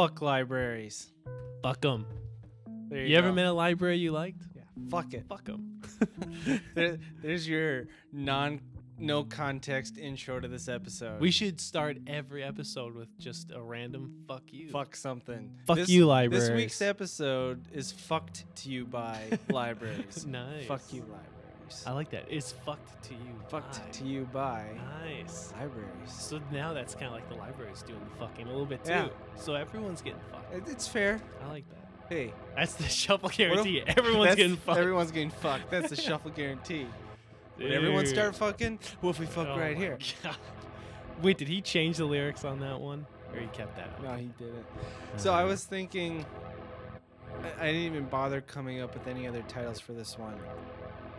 Fuck libraries. Fuck them. There You, ever met a library you liked? Yeah. Fuck it. Fuck them. There, there's your non no context intro to this episode. we should start every episode with just a random fuck you. fuck something. Fuck This- you, libraries. This week's episode is fucked to you by libraries. Nice. Fuck you, libraries. I like that. It's fucked to you. Fucked Bye. to you by Nice. libraries. So now that's kind of like the library's doing the fucking a little bit too. Yeah. So everyone's getting fucked. It- It's fair. I like that. Hey, That's the shuffle guarantee. Everyone's that's- getting fucked. Everyone's getting fucked. That's the shuffle guarantee. Would everyone Dude. start fucking? What if we fuck Oh right my here? God. Wait, did he change the lyrics on that one, or he kept that? up? No, he didn't. So I uh-huh. was thinking, I, I didn't even bother coming up with any other titles for this one.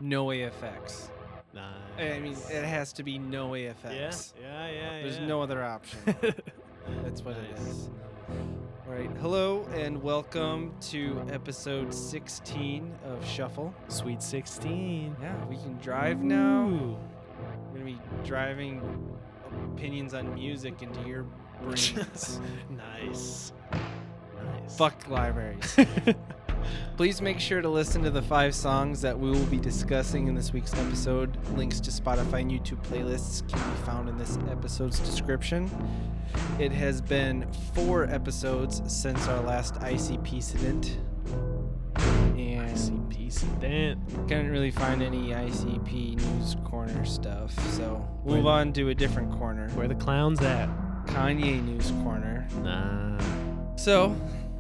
No AFX. Nice. I mean, it has to be no AFX. yeah, yeah. Yeah. There's yeah. no other option. That's what it Nice. is. All right. Hello and welcome to episode 16 of Shuffle. Sweet 16. Yeah, we can drive now. Ooh. We're gonna be driving opinions on music into your brains. nice. Nice. Fuck libraries. Please make sure to listen to the five songs that we will be discussing in this week's episode. Links to Spotify and YouTube playlists can be found in this episode's description. It has been four episodes since our last ICP incident. And ICP sedent. couldn't really find any ICP news corner stuff, so move on to a different corner. Where the clowns at? Kanye news corner. Nah. So,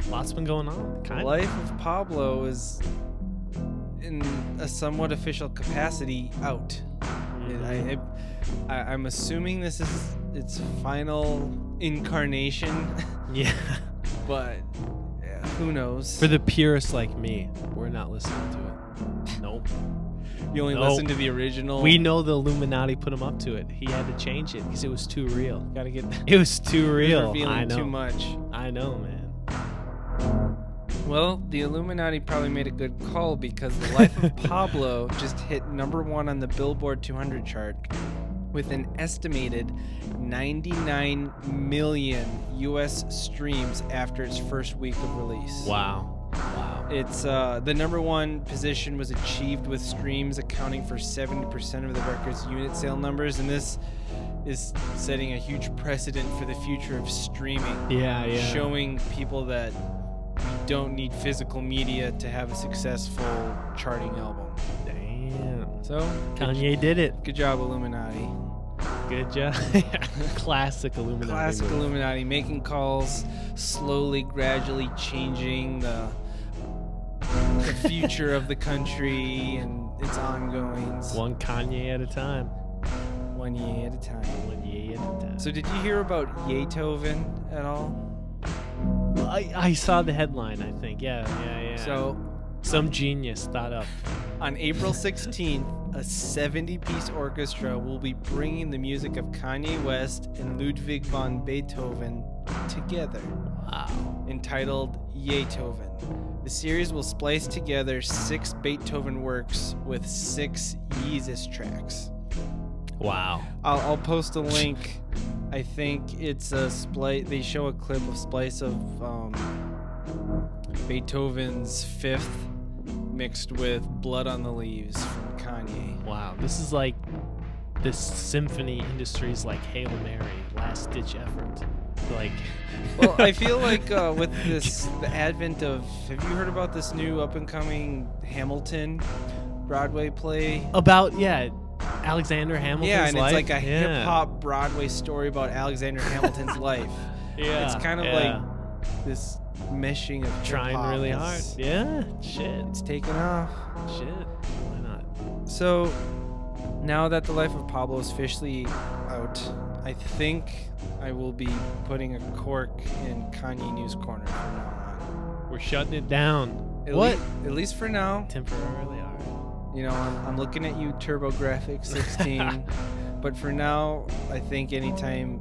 Lots been going on. Kind life of Pablo is in a somewhat official capacity out. Mhm. I, I, I'm assuming this is its final incarnation, yeah. but yeah, who knows? For the purists like me, we're not listening to it. Nope. you only No. listen to the original. We know the Illuminati put him up to it. He had to change it because it was too real. gotta get It was too real. revealing I know. too much. I know, man. Well, the Illuminati probably made a good call because the life of Pablo just hit number one on the Billboard 200 chart with an estimated 99 million U.S. streams after its first week of release. Wow. Wow. It's uh, the number one position was achieved with streams accounting for 70% of the record's unit sale numbers, and this is setting a huge precedent for the future of streaming Yeah, yeah. showing people that don't need physical media to have a successful charting album. Damn. So, Kanye did it. good job, Illuminati. Good job. Classic Illuminati. Classic move. Illuminati making calls, slowly, gradually changing the the future of the country and its ongoings, One Kanye at a time. one year at a time. One yay at a time. So, did you hear about Yeethoven at all? I, I saw the headline, I think. Yeah, yeah, yeah. So, some genius thought up. On April 16th, a 70 piece orchestra will be bringing the music of Kanye West and Ludwig van Beethoven together, Wow. entitled Yeethoven. The series will splice together six Beethoven works with six Yeezus tracks. Wow. I'll, I'll post a link. I think it's a splice. They show a clip of splice of um, Beethoven's Fifth mixed with Blood on the Leaves from Kanye. Wow. This is like this symphony industry's like Hail Mary, last ditch effort. Like Well, I feel like uh, with this, the advent of, have you heard about this new up and coming Hamilton Broadway play? about yeah, Alexander Hamilton's yeah, and life. it's like a Yeah. hip hop Broadway story about Alexander Hamilton's life. Yeah. It's kind of yeah. like this meshing of trying really hard. Yeah. Shit. It's taken off. Shit. Why not? So now that the life of Pablo is officially out, I think I will be putting a cork in Kanye News Corner from now on. We're shutting it down. At What? lea- at least for now. Temporarily. You know, I'm, I'm looking at you, TurboGrafx 16. but for now, I think anytime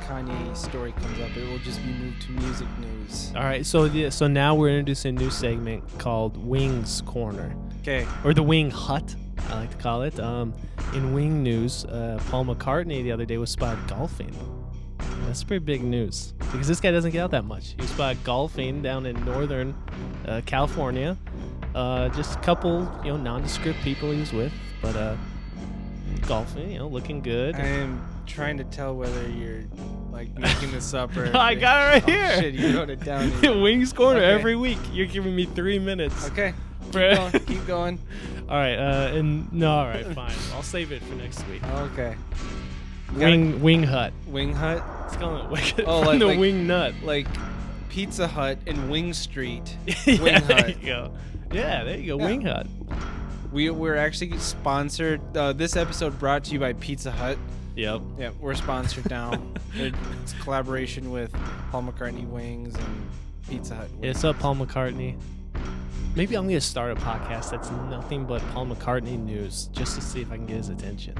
Kanye story comes up, it will just be moved to music news. All right, so the, so now we're introducing a new segment called Wings Corner, Okay. or the Wing Hut, I like to call it. Um, in Wing news, uh, Paul McCartney the other day was spotted golfing. That's pretty big news. because this guy doesn't get out that much. He was spotted golfing down in northern uh, California. Uh, just a couple, you know, nondescript people he was with, but uh, golfing, you know, looking good. I am trying to tell whether you're like making this up or. I got it right Oh, here. Shit, you wrote it down. Wings corner Okay. every week. You're giving me three minutes. Okay. Keep going. Keep going. All right, uh, and no, all right, fine. I'll save it for next week. Okay. Wing Wing Hut. Wing Hut, It's called Oh, from like- the like- Wing Nut. like Pizza Hut and Wing Street. yeah, Wing there you go. Yeah, there you go. Yeah. Wing Hut. We we're actually sponsored. Uh, this episode brought to you by Pizza Hut. Yep. Yeah, we're sponsored now. it's a collaboration with Paul McCartney Wings and Pizza Hut. Yeah, What's up, Paul McCartney? Maybe I'm gonna start a podcast that's nothing but Paul McCartney news, just to see if I can get his attention.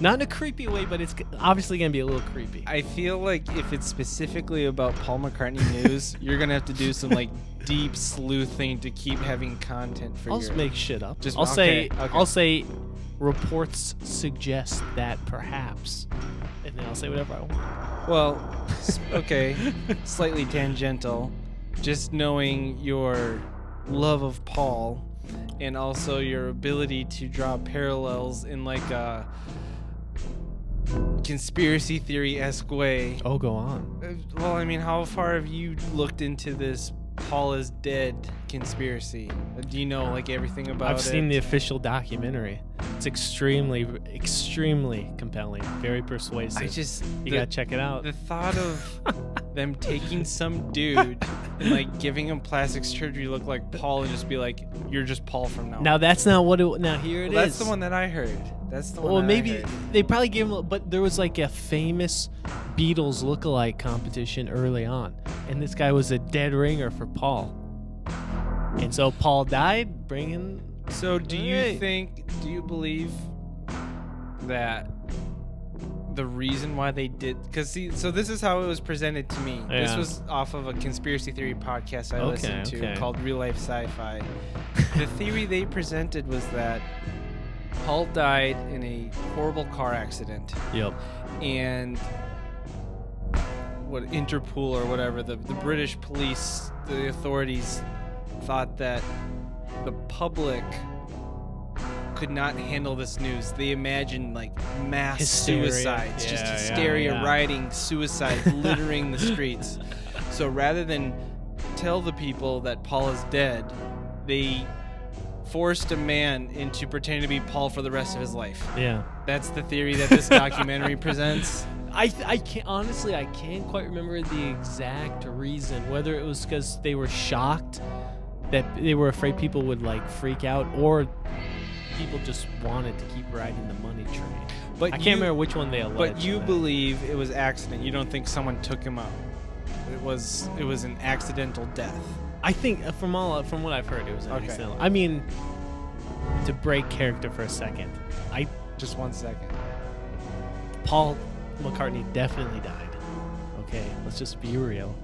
Not in a creepy way, but it's obviously gonna be a little creepy. I feel like if it's specifically about Paul McCartney news, you're gonna have to do some like deep sleuthing to keep having content for you. I'll your. just make shit up. Just- I'll say okay, okay. I'll say reports suggest that perhaps, and then I'll say whatever I want. Well, okay, slightly tangential. Just knowing your love of Paul, and also your ability to draw parallels in like a conspiracy theory esque way. Oh, go on. Uh, Well, I mean, how far have you looked into this Paul is dead conspiracy? Uh, Do you know like everything about it? I've it? seen the official documentary. It's extremely, extremely compelling. Very persuasive. I just you the, gotta check it out. the thought of them taking some dude and like giving him plastic surgery to look like Paul and just be like, "You're just Paul from now." on." now that's not what it. Now here it is. well, that's the one that I heard. That's the one. Well, maybe they probably gave him, but there was like a famous Beatles look-alike competition early on, and this guy was a dead ringer for Paul. And so Paul died, bringing. So, do you think? Do you believe that the reason why they did? Because see, so this is how it was presented to me. This was off of a conspiracy theory podcast I Okay, listened to okay. called Real Life Sci-Fi. the theory they presented was that Paul died in a horrible car accident, Yep. and what Interpol or whatever the the British police, the authorities thought that the public could not handle this news. They imagined like mass Hysteria. suicides, just Yeah, yeah, hysteria, yeah. rioting, suicides littering the streets. So rather than tell the people that Paul is dead, they forced a man into pretending to be Paul for the rest of his life. Yeah. That's the theory that this documentary presents. I I can't honestly I can't quite remember the exact reason whether it was because they were shocked that they were afraid people would like freak out or people just wanted to keep riding the money train. But I can't you- remember which one they alleged. But you believe it was accident. You don't think someone took him out. It was it was an accidental death. I think uh, from all from what I've heard, it was an Okay. accidental. I mean, to break character for a second, I Just one second. Paul McCartney definitely died. Okay, let's just be real.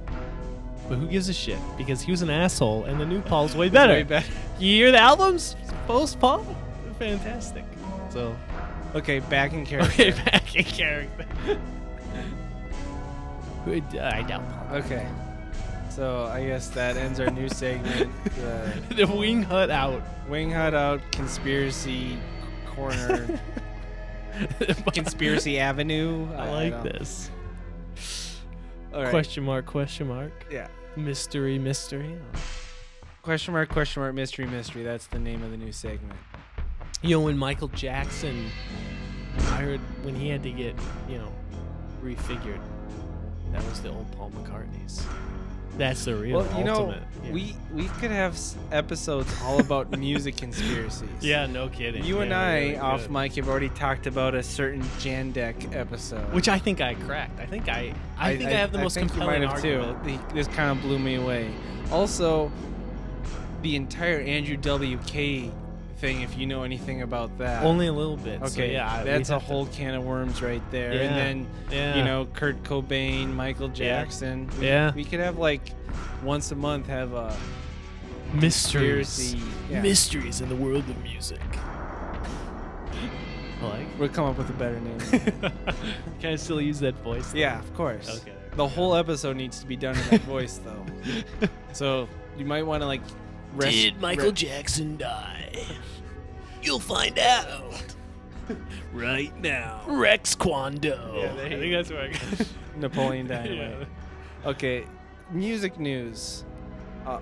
But who gives a shit? Because he was an asshole, and the new Paul's way better. Way better. You hear the albums? Post Paul, fantastic. So Okay, back in character. okay, back in character. Who- I doubt Paul. Okay. So I guess that ends our new segment. The the wing hut out. Wing Hut out conspiracy corner, conspiracy avenue. I like don't- this. All right. Question mark? Question mark? Yeah. Mystery, mystery. Question mark? Question mark? Mystery? Mystery. That's the name of the new segment. You know, when Michael Jackson, I heard when he had to get, you know, refigured, that was the old Paul McCartney's. That's the real well, you know, ultimate. yeah. we we could have episodes all about music conspiracies. Yeah, no kidding. You and I, really off good. mic, have already talked about a certain Jandek episode. Which I think I cracked. I think I, I, think I, have the most think compelling you might have argument. too. This kind of blew me away. Also, the entire Andrew WK thing, if you know anything about that. Only a little bit. Okay, so yeah, that's a have to- whole can of worms right there. Yeah, And then, yeah. you know, Kurt Cobain, Michael Jackson. We, Yeah. We could have like once a month have a mysteries. Yeah. mysteries in the world of music. I like. We'll come up with a better name. Can I still use that voice? yeah, of course. Okay. The whole episode needs to be done in that voice, though. So you might want to like. Rest, Did Michael re- Jackson die? You'll find out right now? Rex Kwon Do. Yeah, I think that's where I got. Napoleon Dynamite. Yeah. Okay, music news. Uh,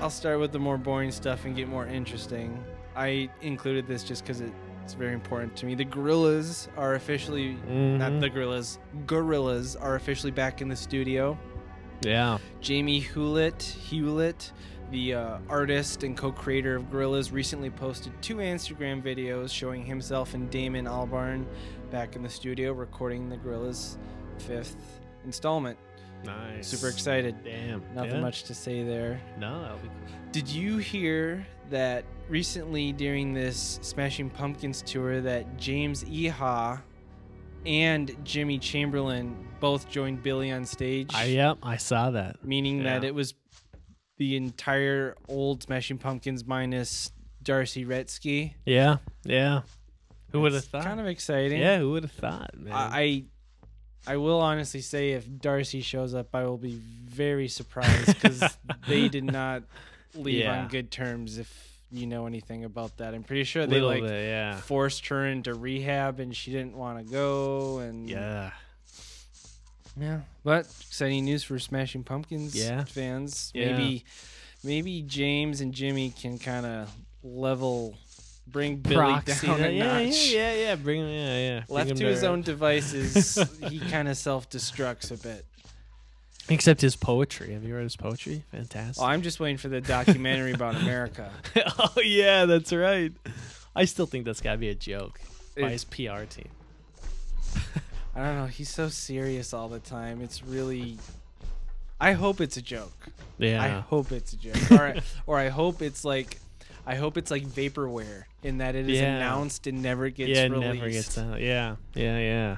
I'll start with the more boring stuff and get more interesting. I included this just because it's very important to me. The Gorillaz are officially not Mhm. the Gorillaz. Gorillaz are officially back in the studio. Yeah. Jamie Hewlett, Hewlett, the uh, artist and co-creator of Gorillaz, recently posted two Instagram videos showing himself and Damon Albarn back in the studio recording the Gorillaz' fifth installment. Nice. Super excited. Damn. Nothing Yeah. much to say there. No, that'll be cool. Did you hear that recently during this Smashing Pumpkins tour that James Iha and Jimmy Chamberlin both joined Billy on stage? I yep, I saw that. meaning that it was the entire old Smashing Pumpkins minus Darcy Wretzky. Yeah. Yeah. Who would have thought? Kind of exciting. yeah, who would have thought, man? I, I I will honestly say if Darcy shows up, I will be very surprised because they did not leave Yeah. on good terms. If you know anything about that, I'm pretty sure they Little like bit, yeah. forced her into rehab and she didn't want to go. And Yeah. Yeah, but exciting news for Smashing Pumpkins Yeah. fans. Yeah. Maybe, maybe James and Jimmy can kind of level, bring Billy Proxy down that- a yeah, notch. yeah, yeah, yeah. Bring him, yeah, yeah. Bring Left him to his own devices, he kind of self-destructs a bit. Except his poetry. Have you read his poetry? Fantastic. Well, I'm just waiting for the documentary about America. oh yeah, that's right. I still think that's gotta be a joke by his PR team. I don't know. He's so serious all the time. It's really. I hope it's a joke. Yeah. I hope it's a joke, or or I hope it's like, I hope it's like vaporware in that it is Yeah. announced and never gets yeah, released. never gets out. Yeah, yeah, yeah.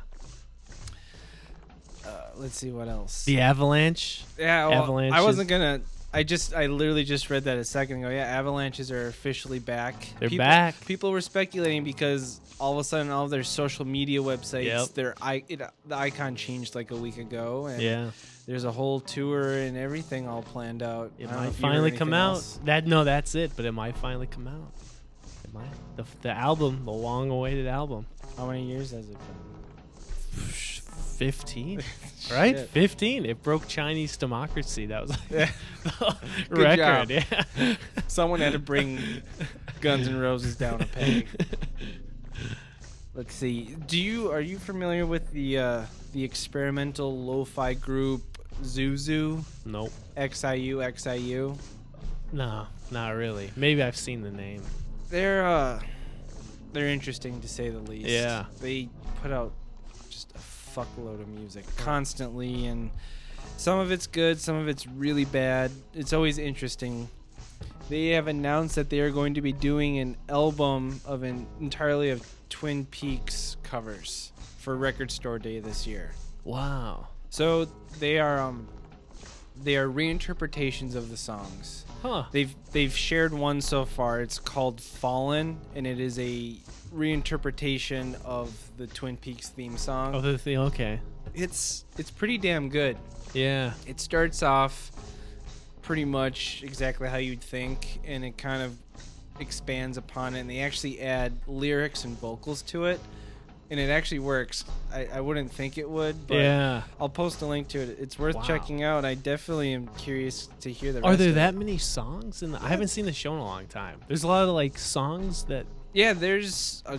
Uh, let's see what else. The Avalanche. yeah, well, I wasn't gonna. I just, I literally just read that a second ago. Yeah, avalanches are officially back. They're people, back. People were speculating because all of a sudden, all of their social media websites, Yep. their i, it, the icon changed like a week ago, and Yeah, there's a whole tour and everything all planned out. it I don't know might if you heard finally come out. else. That no, that's it. But it might finally come out. It might. The, the album, the long-awaited album. How many years has it been? Fifteen, right? Shit. Fifteen. It broke Chinese democracy. That was like Yeah. record. job. Yeah. Someone had to bring Guns N' Roses down a peg. Let's see. Do you are you familiar with the uh, the experimental lo-fi group Zuzu? nope. XIU XIU? No, not really. Maybe I've seen the name. They're uh they're interesting to say the least. Yeah. They put out fuckload of music constantly and some of it's good, some of it's really bad. It's always interesting. They have announced that they are going to be doing an album of an entirely of Twin Peaks covers for Record Store Day this year. Wow. So they are um they are reinterpretations of the songs. Huh. They've they've shared one so far. It's called Fallen, and it is a reinterpretation of the Twin Peaks theme song. Oh, the thing. Okay. It's it's pretty damn good. Yeah. It starts off pretty much exactly how you'd think, and it kind of expands upon it. And they actually add lyrics and vocals to it, and it actually works. I, I wouldn't think it would, but yeah. I'll post a link to it. It's worth Wow. checking out. I definitely am curious to hear the Are there that many songs? In the, I haven't seen the show in a long time. There's a lot of like songs that. Yeah, there's a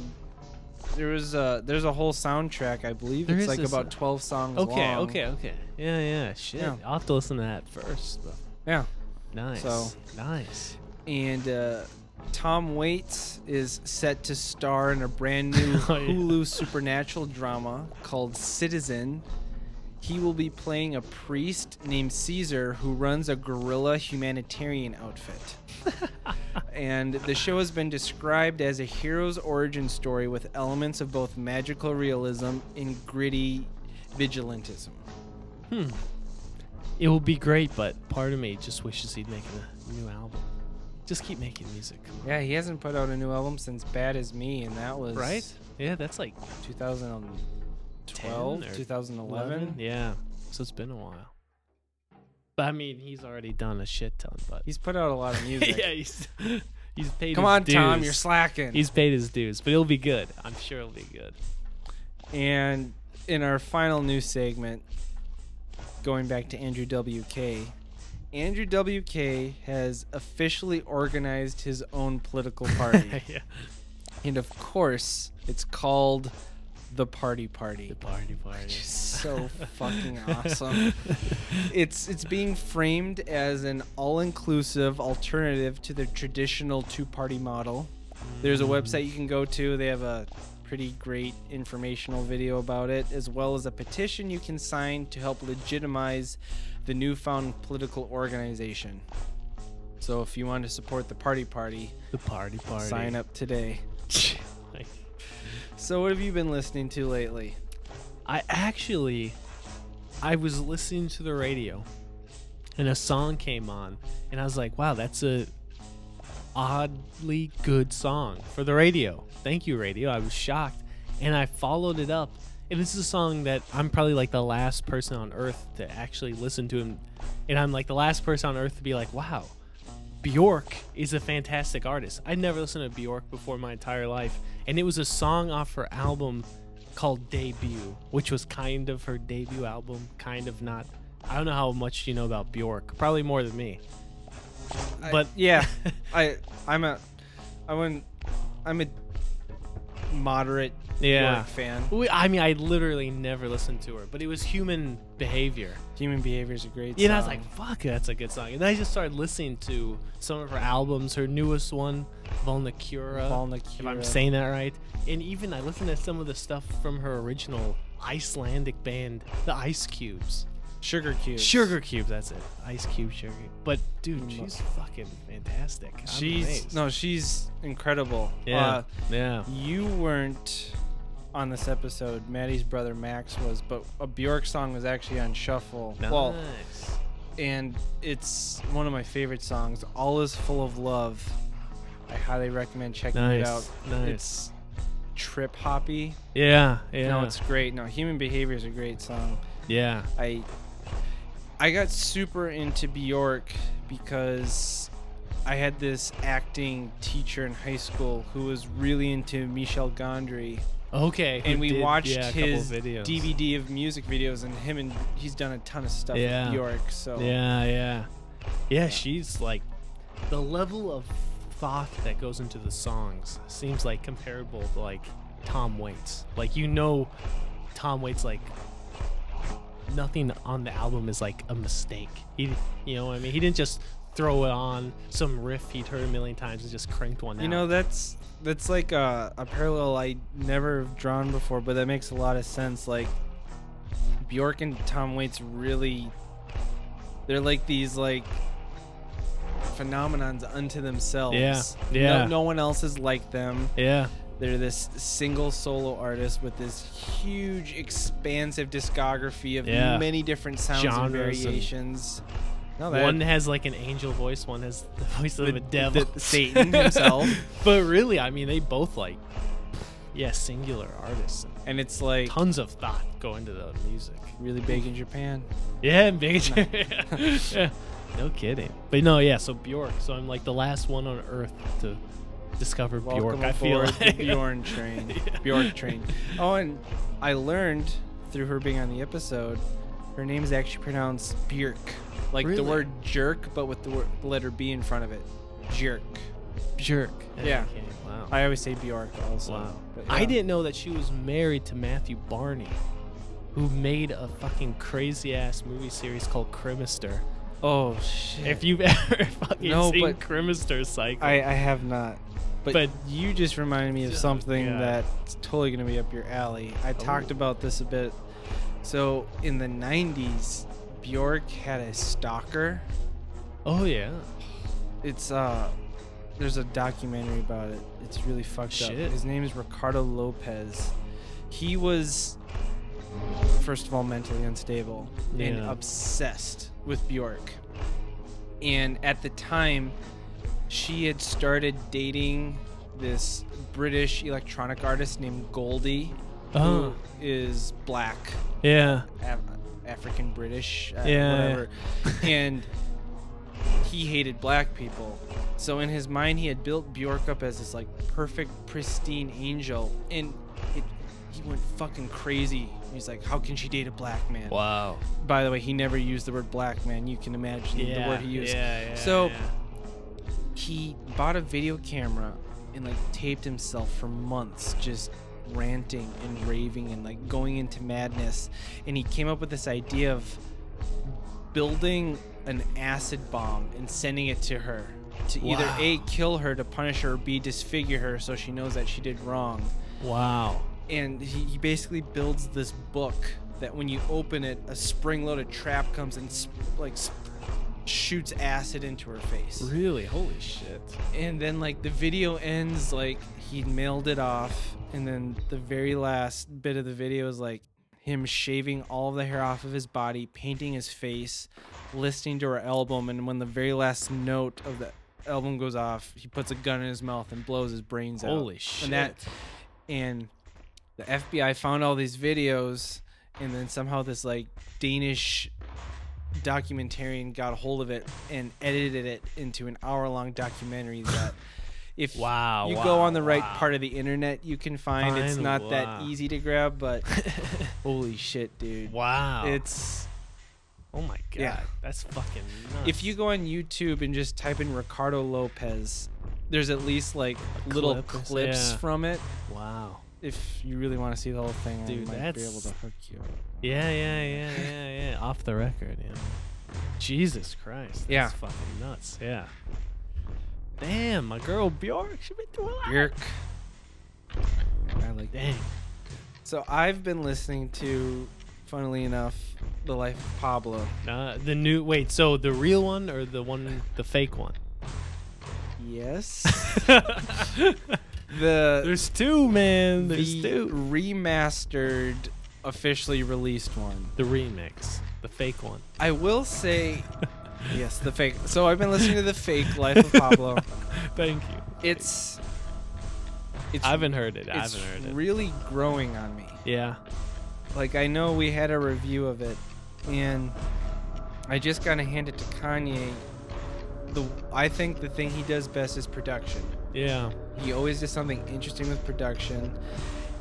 there was a there's a whole soundtrack. I believe There it's like about twelve songs Okay. long. Okay. Okay. Yeah. Yeah. Shit. Yeah. I'll have to listen to that first. But Yeah, nice. So- nice. and uh, Tom Waits is set to star in a brand new Oh, yeah. Hulu supernatural drama called Citizen. He will be playing a priest named Caesar who runs a guerrilla humanitarian outfit. and the show has been described as a hero's origin story with elements of both magical realism and gritty vigilantism. Hmm. It will be great, but part of me just wishes he'd make a new album. Just keep making music. Yeah, he hasn't put out a new album since Bad as Me, and that was Right? Yeah. That's like 2012, 10 or 2011. Yeah. so it's been a while. But I mean, he's already done a shit ton. But He's put out a lot of music. yeah, he's he's paid. Come his on, Tom, you're slacking. He's paid his dues, but it'll be good. I'm sure it'll be good. And in our final news segment, going back to Andrew WK, Andrew WK has officially organized his own political party. yeah. and of course, it's called the Party Party. The party party. Which is so fucking awesome. It's it's being framed as an all-inclusive alternative to the traditional two-party model. There's a mm. website you can go to. They have a pretty great informational video about it, as well as a petition you can sign to help legitimize the newfound political organization. So if you want to support the Party Party, The party party. sign up today. So what have you been listening to lately? I actually, I was listening to the radio, and a song came on, and I was like, "Wow, that's a oddly good song for the radio." Thank you, radio. I was shocked, and I followed it up. And this is a song that I'm probably like the last person on earth to actually listen to him, and I'm like the last person on earth to be like, "Wow." Bjork is a fantastic artist. I'd never listened to Bjork before my entire life, and it was a song off her album called Debut, which was kind of her debut album, kind of not. I don't know how much you know about Bjork. Probably more than me. I- But yeah, I I'm a I wouldn't I'm a moderate Yeah. Bjork fan. We- I mean, I literally never listened to her, but it was Human Behavior. Human Behavior is a great. Yeah, and I was like, "Fuck, that's a good song." And then I just started listening to some of her albums. Her newest one, Vulnicura. if I'm saying that right. And even I listened to some of the stuff from her original Icelandic band, the Ice Cubes. Sugar Cube. Sugar Cube, that's it. Ice Cube Sugar. But dude, Mm. she's fucking fantastic. I'm She's amazed. no, she's incredible. Yeah. Uh, yeah. you weren't on this episode. Maddie's brother Max was, but a Bjork song was actually on shuffle. Well, Nice. and it's one of my favorite songs. All is full of love. I highly recommend checking it Nice, out. nice. It's trip hoppy. Yeah, yeah. No, it's great. No, Human Behavior is a great song. yeah. I I got super into Bjork because I had this acting teacher in high school who was really into Michel Gondry, Okay. and we did, watched yeah, his. DVD of music videos, and him and he's done a ton of stuff Yeah. with Bjork. So Yeah, yeah. Yeah, she's like the level of thought that goes into the songs seems like comparable to like Tom Waits. Like you know Tom Waits like nothing on the album is like a mistake. He you know what I mean? He didn't just throw it on some riff he'd heard a million times and just cranked one out. you know that's that's like a, a parallel I never have drawn before, but that makes a lot of sense. Like Bjork and Tom Waits really, they're like these like phenomenons unto themselves. Yeah, No- yeah. No, one else is like them. Yeah. They're this single solo artist with this huge, expansive discography of Yeah. many different sounds and Genres and- variations. No, that- One has like an angel voice, one has the voice of The- a devil. the- Satan himself. but really, I mean, they both like, yeah, singular artists. And and it's like tons of thought go into the music. really big in Japan. Yeah, big. in yeah, no kidding. But no, yeah. So Bjork. So I'm like the last one on earth to discover Welcome Bjork. I feel aboard like the Bjorn train. Yeah. Bjork train. Oh, and I learned through her being on the episode, her name is actually pronounced Björk, like Really? the word jerk, but with the word, letter B in front of it. Jerk. Bjork. Yeah. Okay, wow. I always say Bjork also. Wow. but I didn't know that she was married to Matthew Barney, who made a fucking crazy ass movie series called Cremaster. Oh shit. If you've ever fucking No, seen but- Cremaster Cycle, I, I have not. But, But- you just reminded me of something God. that's totally going to be up your alley. I talked Oh. about this a bit. So, in the 90s, Bjork had a stalker. oh yeah, It's, uh, there's a documentary about it. It's really fucked up. Shit. His name is Ricardo Lopez. He was, first of all, mentally unstable and obsessed with Bjork. And at the time, she had started dating this British electronic artist named Goldie, Oh. who is black. yeah, Af- African British, uh, Yeah. whatever, and he hated black people. So in his mind, he had built Bjork up as this like perfect, pristine angel, and it, he went fucking crazy. He's like, "How can she date a black man?" Wow. By the way, he never used the word black man. You can imagine Yeah. the word he used. Yeah, yeah, So- yeah. He bought a video camera and like taped himself for months, just ranting and raving and like going into madness. And he came up with this idea of building an acid bomb and sending it to her to either a kill her to punish her or b disfigure her so she knows that she did wrong Wow. and he, he basically builds this book that when you open it, a spring-loaded trap comes and sp- like sp- shoots acid into her face. Really? Holy shit. And then like the video ends like he mailed it off, and then the very last bit of the video is like him shaving all of the hair off of his body, painting his face, listening to her album, and when the very last note of the album goes off, he puts a gun in his mouth and blows his brains out. Holy shit. And that and the FBI found all these videos, and then somehow this like Danish documentarian got a hold of it and edited it into an hour-long documentary that if Wow, you go on the right wow. part of the internet you can find it's not wow. that easy to grab but holy shit dude wow. it's oh my god. Yeah. That's fucking nuts. if you go on YouTube and just type in Ricardo Lopez there's at least like little clip clips yeah. from it Wow. if you really want to see the whole thing Dude, I might be able to hook you Yeah, yeah, yeah, yeah, yeah. Off the record, yeah. Jesus Christ. That's Yeah. fucking nuts. Yeah. Damn, my girl Bjork, she been through a lot. Yerk. I like. Dang. So I've been listening to, funnily enough, The Life of Pablo. Uh, the new wait, so the real one or the one the fake one? Yes. the There's two, man. There's the two. remastered, officially released one. The remix. The fake one. I will say, yes, the fake. So I've been listening to the fake Life of Pablo. Thank you. It's. It's. I haven't heard it. I haven't heard it. really growing on me. yeah. Like I know we had a review of it, and I just gotta hand it to Kanye. The I think the thing he does best is production. Yeah. He always does something interesting with production,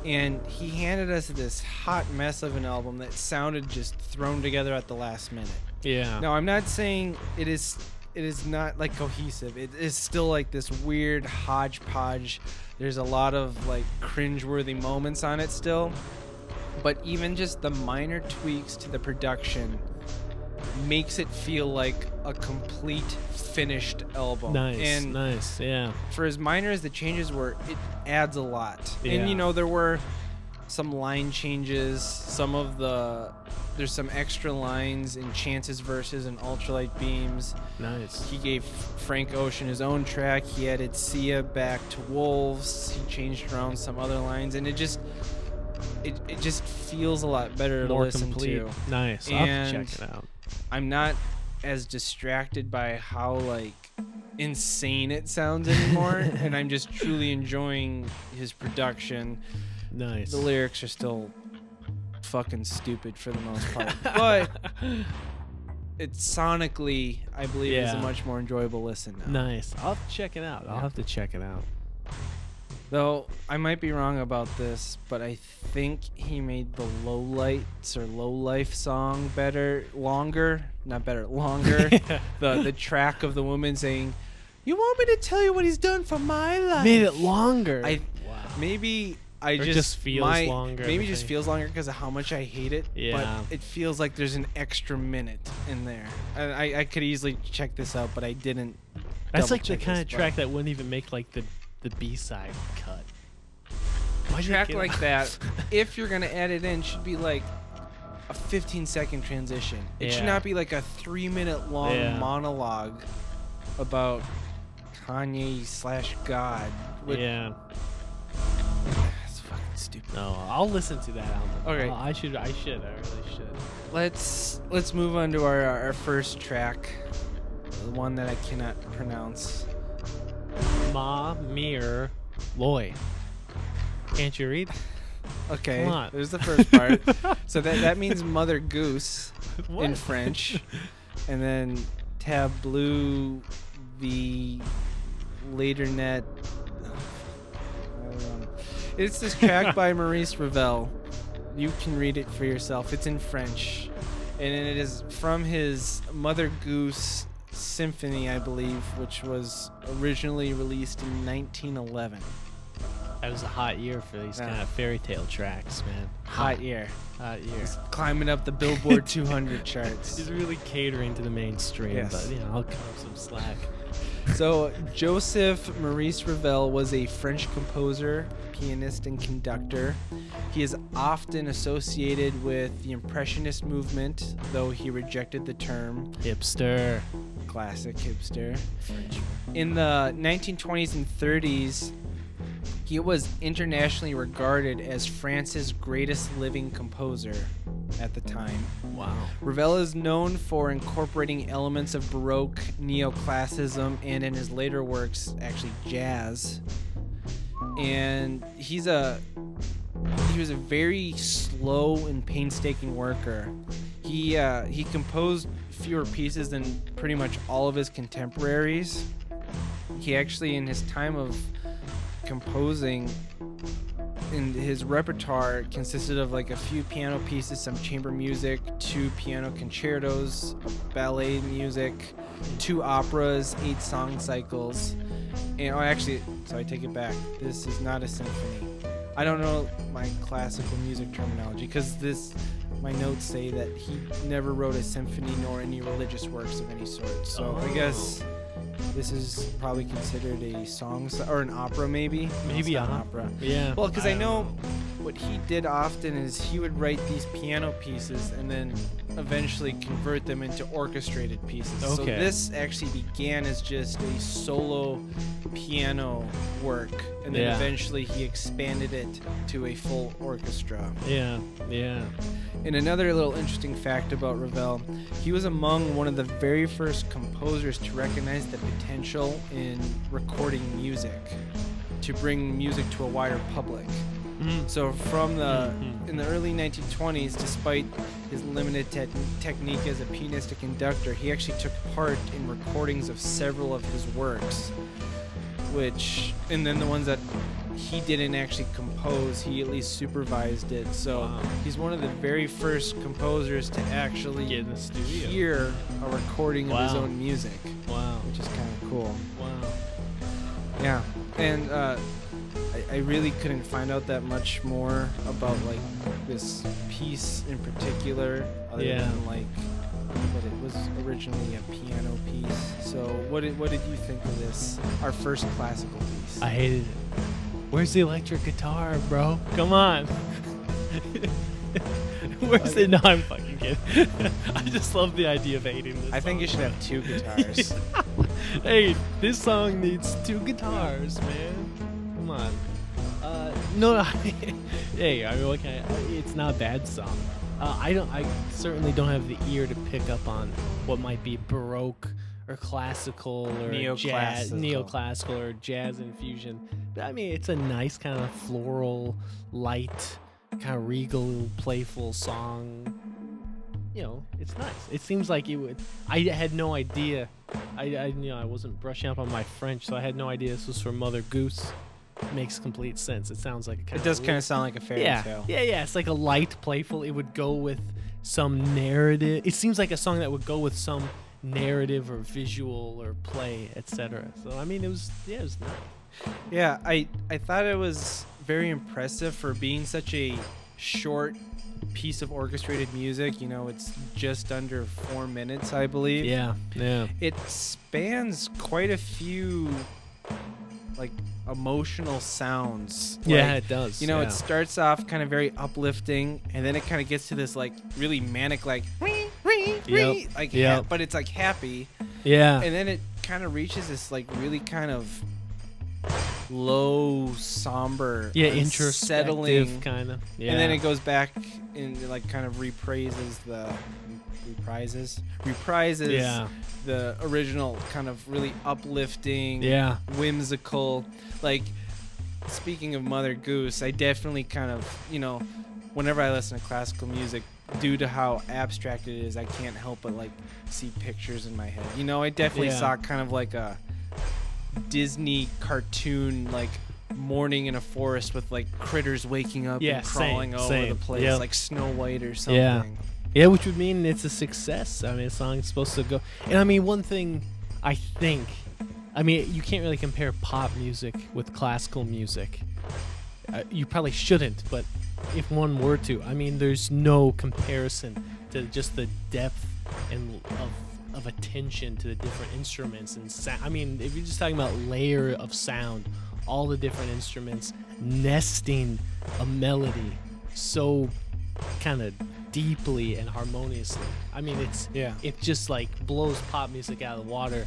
and he handed us this hot mess of an album that sounded just thrown together at the last minute. Yeah. Now I'm not saying it is it is not like cohesive. It is still like this weird hodgepodge. There's a lot of like cringeworthy moments on it still. But even just the minor tweaks to the production makes it feel like a complete finished album. Nice. And nice. Yeah. for as minor as the changes were, it adds a lot. Yeah. And you know, there were some line changes, some of the there's some extra lines in Chance's verses and Ultralight Beams. Nice. He gave Frank Ocean his own track. He added Sia back to Wolves. He changed around some other lines, and it just it, it just feels a lot better to More listen complete. to. Nice. I'll have to check it out. I'm not as distracted by how like insane it sounds anymore, and I'm just truly enjoying his production. Nice. The lyrics are still fucking stupid for the most part, but it's sonically, I believe, is a much more enjoyable listen now. nice. I'll check it out. I'll Yeah. have to check it out. Though I might be wrong about this, but I think he made the low lights or low life song better, longer, not better, longer. the the track of the woman saying, "You want me to tell you what he's done for my life?" Made it longer. I wow. maybe I just, just feels my- longer, Maybe just feels longer because of how much I hate it. Yeah. But it feels like there's an extra minute in there. And I, I could easily check this out, but I didn't. That's like the kind of track that wouldn't even make like the the B side cut. Why'd you track like that, if you're gonna add it in, should be like a 15 second transition. It should not be like a three minute long Yeah. monologue about Kanye slash God. With, yeah. It's fucking stupid. No, I'll listen to that album. Okay. I'll- I should. I should. I really should. Let's let's move on to our our first track, the one that I cannot pronounce. Ma Mir Loy. Can't you read? Okay, Come on. there's the first part. so that that means mother goose in What? French, and then tableau the later net. I don't know. It's this track by Maurice Ravel. You can read it for yourself. It's in French, and it is from his Mother Goose Symphony, I believe, which was originally released in 1911. That was a hot year for these Yeah. kind of fairy tale tracks, man. Hot year. hot year. It's climbing up the Billboard 200 charts. He's really catering to the mainstream, Yes. but you know, I'll cut him some slack. So, Joseph Maurice Ravel was a French composer, pianist, and conductor. He is often associated with the Impressionist movement, though he rejected the term Hipster. classic hipster. French. In the 1920s and 30s, he was internationally regarded as France's greatest living composer at the time. Wow. Ravel is known for incorporating elements of Baroque, neoclassicism, and in his later works, actually jazz. And he's a he was a very slow and painstaking worker. He uh, he composed fewer pieces than pretty much all of his contemporaries. He actually, in his time of composing, in his repertoire consisted of like a few piano pieces, some chamber music, two piano concertos, ballet music, two operas, eight song cycles. And oh, actually, so I take it back. This is not a symphony. I don't know my classical music terminology because this, my notes say that he never wrote a symphony nor any religious works of any sort. So I oh. guess this is probably considered a song or an opera, maybe. Maybe an uh-huh. opera. Yeah. Well, because I don't know what he did often is he would write these piano pieces and then eventually convert them into orchestrated pieces. Okay. So this actually began as just a solo piano work, and then Yeah. eventually he expanded it to a full orchestra. Yeah. Yeah. And another little interesting fact about Ravel, he was among one of the very first composers to recognize the potential in recording music to bring music to a wider public. Mm. So from the Mhm. in the early 1920s, despite his limited te- technique as a pianist and conductor, he actually took part in recordings of several of his works, which and then the ones that he didn't actually compose, he at least supervised it. So Wow. he's one of the very first composers to actually Get in the studio. hear a recording of his own music, Wow. which is kind of cool. Wow. Yeah, and uh, I, I really couldn't find out that much more about like this piece in particular, other Yeah. than like that it was originally a piano piece. So what did what did you think of this? Our first classical piece. I hated it. Where's the electric guitar, bro? Come on. Where's the? No, I'm fucking kidding. I just love the idea of hating this. I think you should have two guitars. hey, this song needs two guitars, man. Come on. Uh, no, no. hey, I mean, okay, it's not a bad song. Uh, I don't. I certainly don't have the ear to pick up on what might be baroque or classical or jazz, Neoclassical. neoclassical or jazz infusion. But I mean, it's a nice kind of floral, light, kind of regal, playful song. You know, it's nice. It seems like it would. I had no idea. I, I you know I wasn't brushing up on my French, so I had no idea this was from Mother Goose. Makes complete sense. It sounds like a kind it does kind of sound like a fairy yeah, tale. yeah, yeah. It's like a light, playful. It would go with some narrative. It seems like a song that would go with some narrative or visual or play, etc. So I mean, it was yeah, it was nice. Yeah, I I thought it was very impressive for being such a short piece of orchestrated music. You know, it's just under four minutes, I believe. Yeah, yeah, It spans quite a few like emotional sounds. yeah. Like, It does. you know, yeah. it starts off kind of very uplifting, and then it kind of gets to this like really manic, like Yep, like, yep. ha- but it's like happy, yeah, and then it kind of reaches this like really kind of low, somber, yeah. unsettling, Introspective kind of. Yeah. and then it goes back and like kind of repraises the reprises reprises Yeah, the original kind of really uplifting, yeah, whimsical, like speaking of Mother Goose, I definitely kind of, you know, whenever I listen to classical music, due to how abstract it is, I can't help but like see pictures in my head. You know, I definitely Yeah. saw kind of like a Disney cartoon, like morning in a forest with like critters waking up Yeah, and same, crawling over same. the place, Yep. like Snow White or something. Yeah. Yeah, which would mean it's a success. I mean, a song's supposed to go. And I mean, one thing I think, I mean, you can't really compare pop music with classical music. Uh, you probably shouldn't, but if one were to, I mean, there's no comparison to just the depth and of of attention to the different instruments and sound. I mean, if you're just talking about layer of sound, all the different instruments nesting a melody so kind of deeply and harmoniously. I mean, it's Yeah. it just like blows pop music out of the water.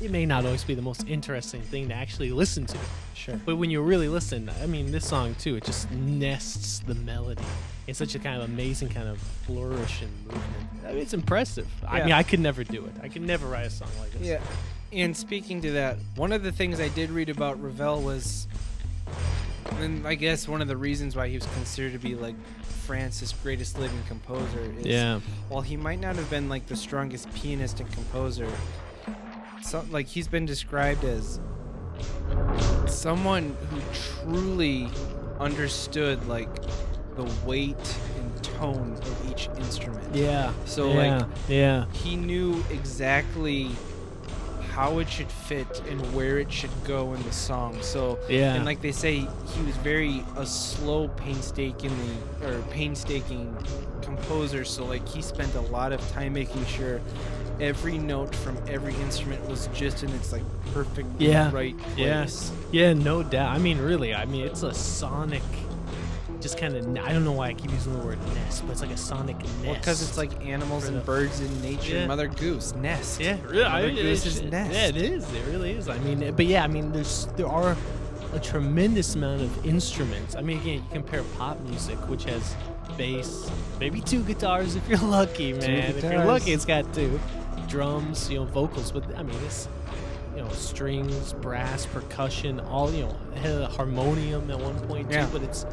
It may not always be the most interesting thing to actually listen to, Sure. but when you really listen, I mean, this song too, it just nests the melody in such a kind of amazing kind of flourish and movement. I mean, it's impressive. I mean, I could never do it. I could never write a song like this. Yeah. And speaking to that, one of the things I did read about Ravel was, and I guess one of the reasons why he was considered to be like France's greatest living composer is Yeah. while he might not have been like the strongest pianist and composer, so like he's been described as someone who truly understood like the weight and tone of each instrument. Yeah. So, yeah. like, yeah. He knew exactly how it should fit and where it should go in the song. So Yeah. and like they say, he was very a slow, painstakingly or painstaking composer. So like he spent a lot of time making sure every note from every instrument was just in its like perfect Yeah. right Yeah. place. Yeah, no doubt. I mean, really, I mean, it's a sonic, just kind of. I don't know why I keep using the word nest, but it's like a sonic nest. Well, because it's like animals and the- birds in nature. Yeah. Mother Goose nest. Yeah, really. I Mother mean, Goose's it's- nest. Yeah, it is. It really is. I mean, but yeah, I mean, there's there are a tremendous amount of instruments. I mean, again, you compare pop music, which has bass, maybe two guitars if you're lucky, man. If you're lucky, it's got two drums, you know, vocals. But I mean, it's you know, strings, brass, percussion, all you know, had a harmonium at one point Yeah. too. But it's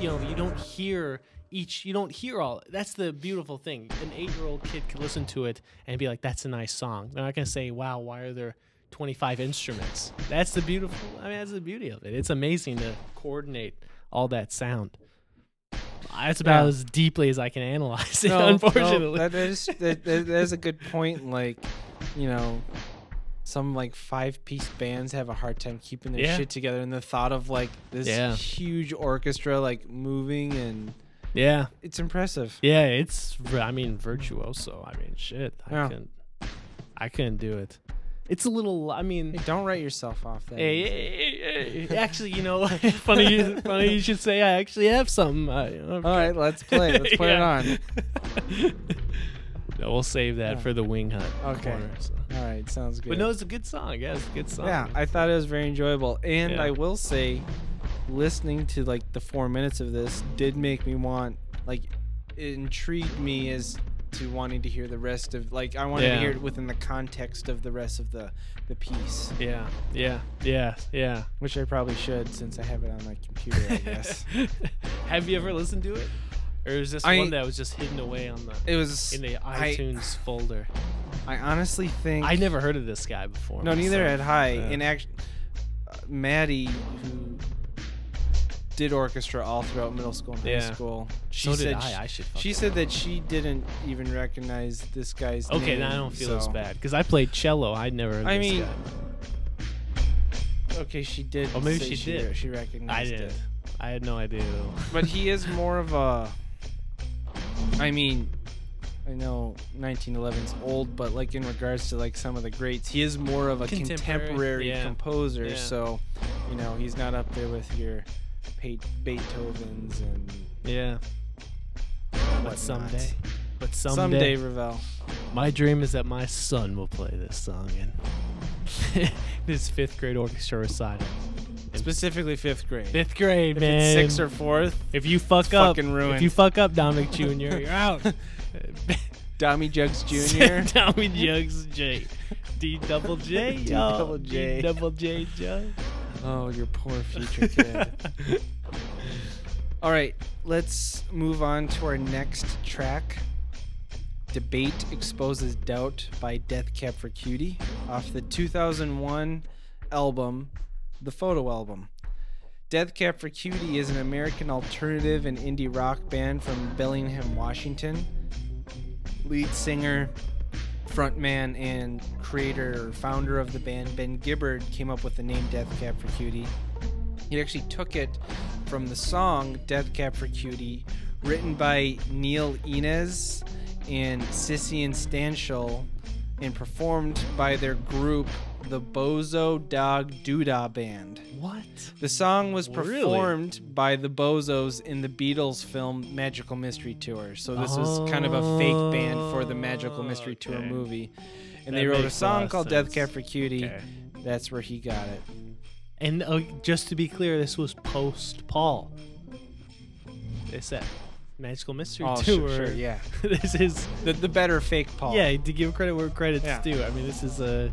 you know, you don't hear each you don't hear all that's the beautiful thing. An eight-year-old kid could listen to it and be like that's a nice song. They're not going to say wow why are there 25 instruments? That's the beautiful i mean that's the beauty of it. It's amazing to coordinate all that sound. That's about Yeah. as deeply as i can analyze it No, no, unfortunately. that is that, that is a good point. Like, you know, some like five piece bands have a hard time keeping their Yeah. shit together, and the thought of like this Yeah. huge orchestra like moving and yeah it's impressive. yeah it's i mean virtuoso i mean shit i Yeah. couldn't i couldn't do it it's a little i mean Hey, don't write yourself off. That Hey, hey, actually, you know, funny, you, funny you should say. I actually have some. Uh, All right, let's play. Let's put Yeah. it on. no, we'll save that Yeah. for the wing hunt. Okay. corner. so. All right, sounds good. But no, it's a good song. Yeah, it's a good song. Yeah, I thought it was very enjoyable, and Yeah. I will say, listening to like the four minutes of this did make me want, like, it intrigued me as to wanting to hear the rest of, like, I wanted Yeah. to hear it within the context of the rest of the the piece, yeah, yeah, yeah, yeah. which I probably should since I have it on my computer. I guess have you ever listened to it, or is this I- one that was just hidden away on the it was. in the I- iTunes folder? I honestly think I never heard of this guy before. No, neither had I. And actually, uh, Maddie, who did orchestra all throughout middle school and high Yeah. school, she so said did she- I. I should. She said that she didn't even recognize this guy's Okay, name. now I don't feel as bad because I played cello. I'd never heard I this mean, guy. Okay, she did. Oh, maybe she she did. She I recognized did. it. I had no idea. But he is more of a. I mean, I know 1911's old, but like in regards to like some of the greats, he is more of a Contemporary, contemporary, yeah. composer. Yeah. So, you know, he's not up there with your Beethovens and Yeah. But someday. But someday, Someday, Ravel. my dream is that my son will play this song in this fifth grade orchestra recital. Specifically fifth grade. fifth grade, if man. it's sixth or fourth, if you fuck up, fucking ruined. if you fuck up, Dominic Jr., you're out. Dommy Jugs Jr. Tommy Jugs J. D double J, D double J. D double J, Jug. Oh, your poor future kid. All right, let's move on to our next track. Debate Exposes Doubt by Death Cab for Cutie off the 2001 album, The Photo Album. Death Cab for Cutie is an American alternative and indie rock band from Bellingham, Washington. Lead singer, frontman, and creator or founder of the band, Ben Gibbard, came up with the name Death Cab for Cutie. He actually took it from the song Death Cab for Cutie, written by Neil Innes and Sissy and Stanshall, and performed by their group, the Bonzo Dog Doo-Dah Band. What? The song was Really? performed by the Bonzos in the Beatles film Magical Mystery Tour. So this was kind of a fake band for the Magical Mystery Tour movie. And That they wrote a makes a song called Death sense. Cab for Cutie. Okay. That's where he got it. And uh, just to be clear, this was post Paul. They said Magical Mystery Oh, Tour. sure, sure, yeah. this is The, the better fake Paul. yeah to give credit where credit's Yeah. due. I mean, this is a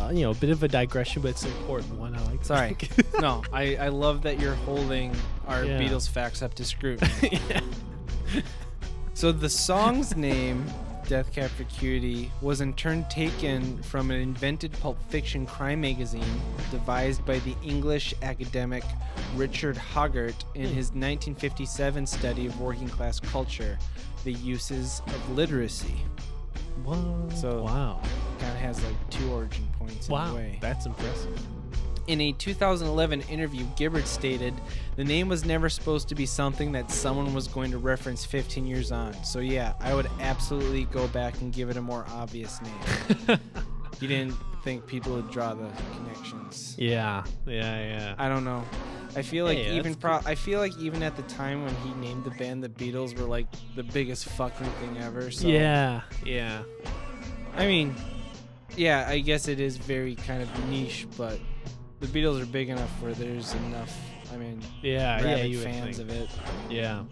uh, you know a bit of a digression, but it's an important one. I like. Sorry. no, I, I love that you're holding our Yeah. Beatles facts up to scrutiny. yeah. So the song's name, Death Cab for Cutie, was in turn taken from an invented pulp fiction crime magazine devised by the English academic Richard Hoggart in his 1957 study of working class culture, The Uses of Literacy. What? So- wow, Kind of has like two origin points in a wow, way. that's impressive. In a 2011 interview, Gibbard stated the name was never supposed to be something that someone was going to reference 15 years on. So, yeah, I would absolutely go back and give it a more obvious name. you didn't think people would draw the connections. Yeah, yeah, yeah. I don't know. I feel like Hey, even pro- I feel like even at the time when he named the band the Beatles were like the biggest fucking thing ever. So yeah, yeah. I mean, yeah, I guess it is very kind of niche, but the Beatles are big enough where there's enough. I mean, Yeah, yeah, you fans of it. Yeah,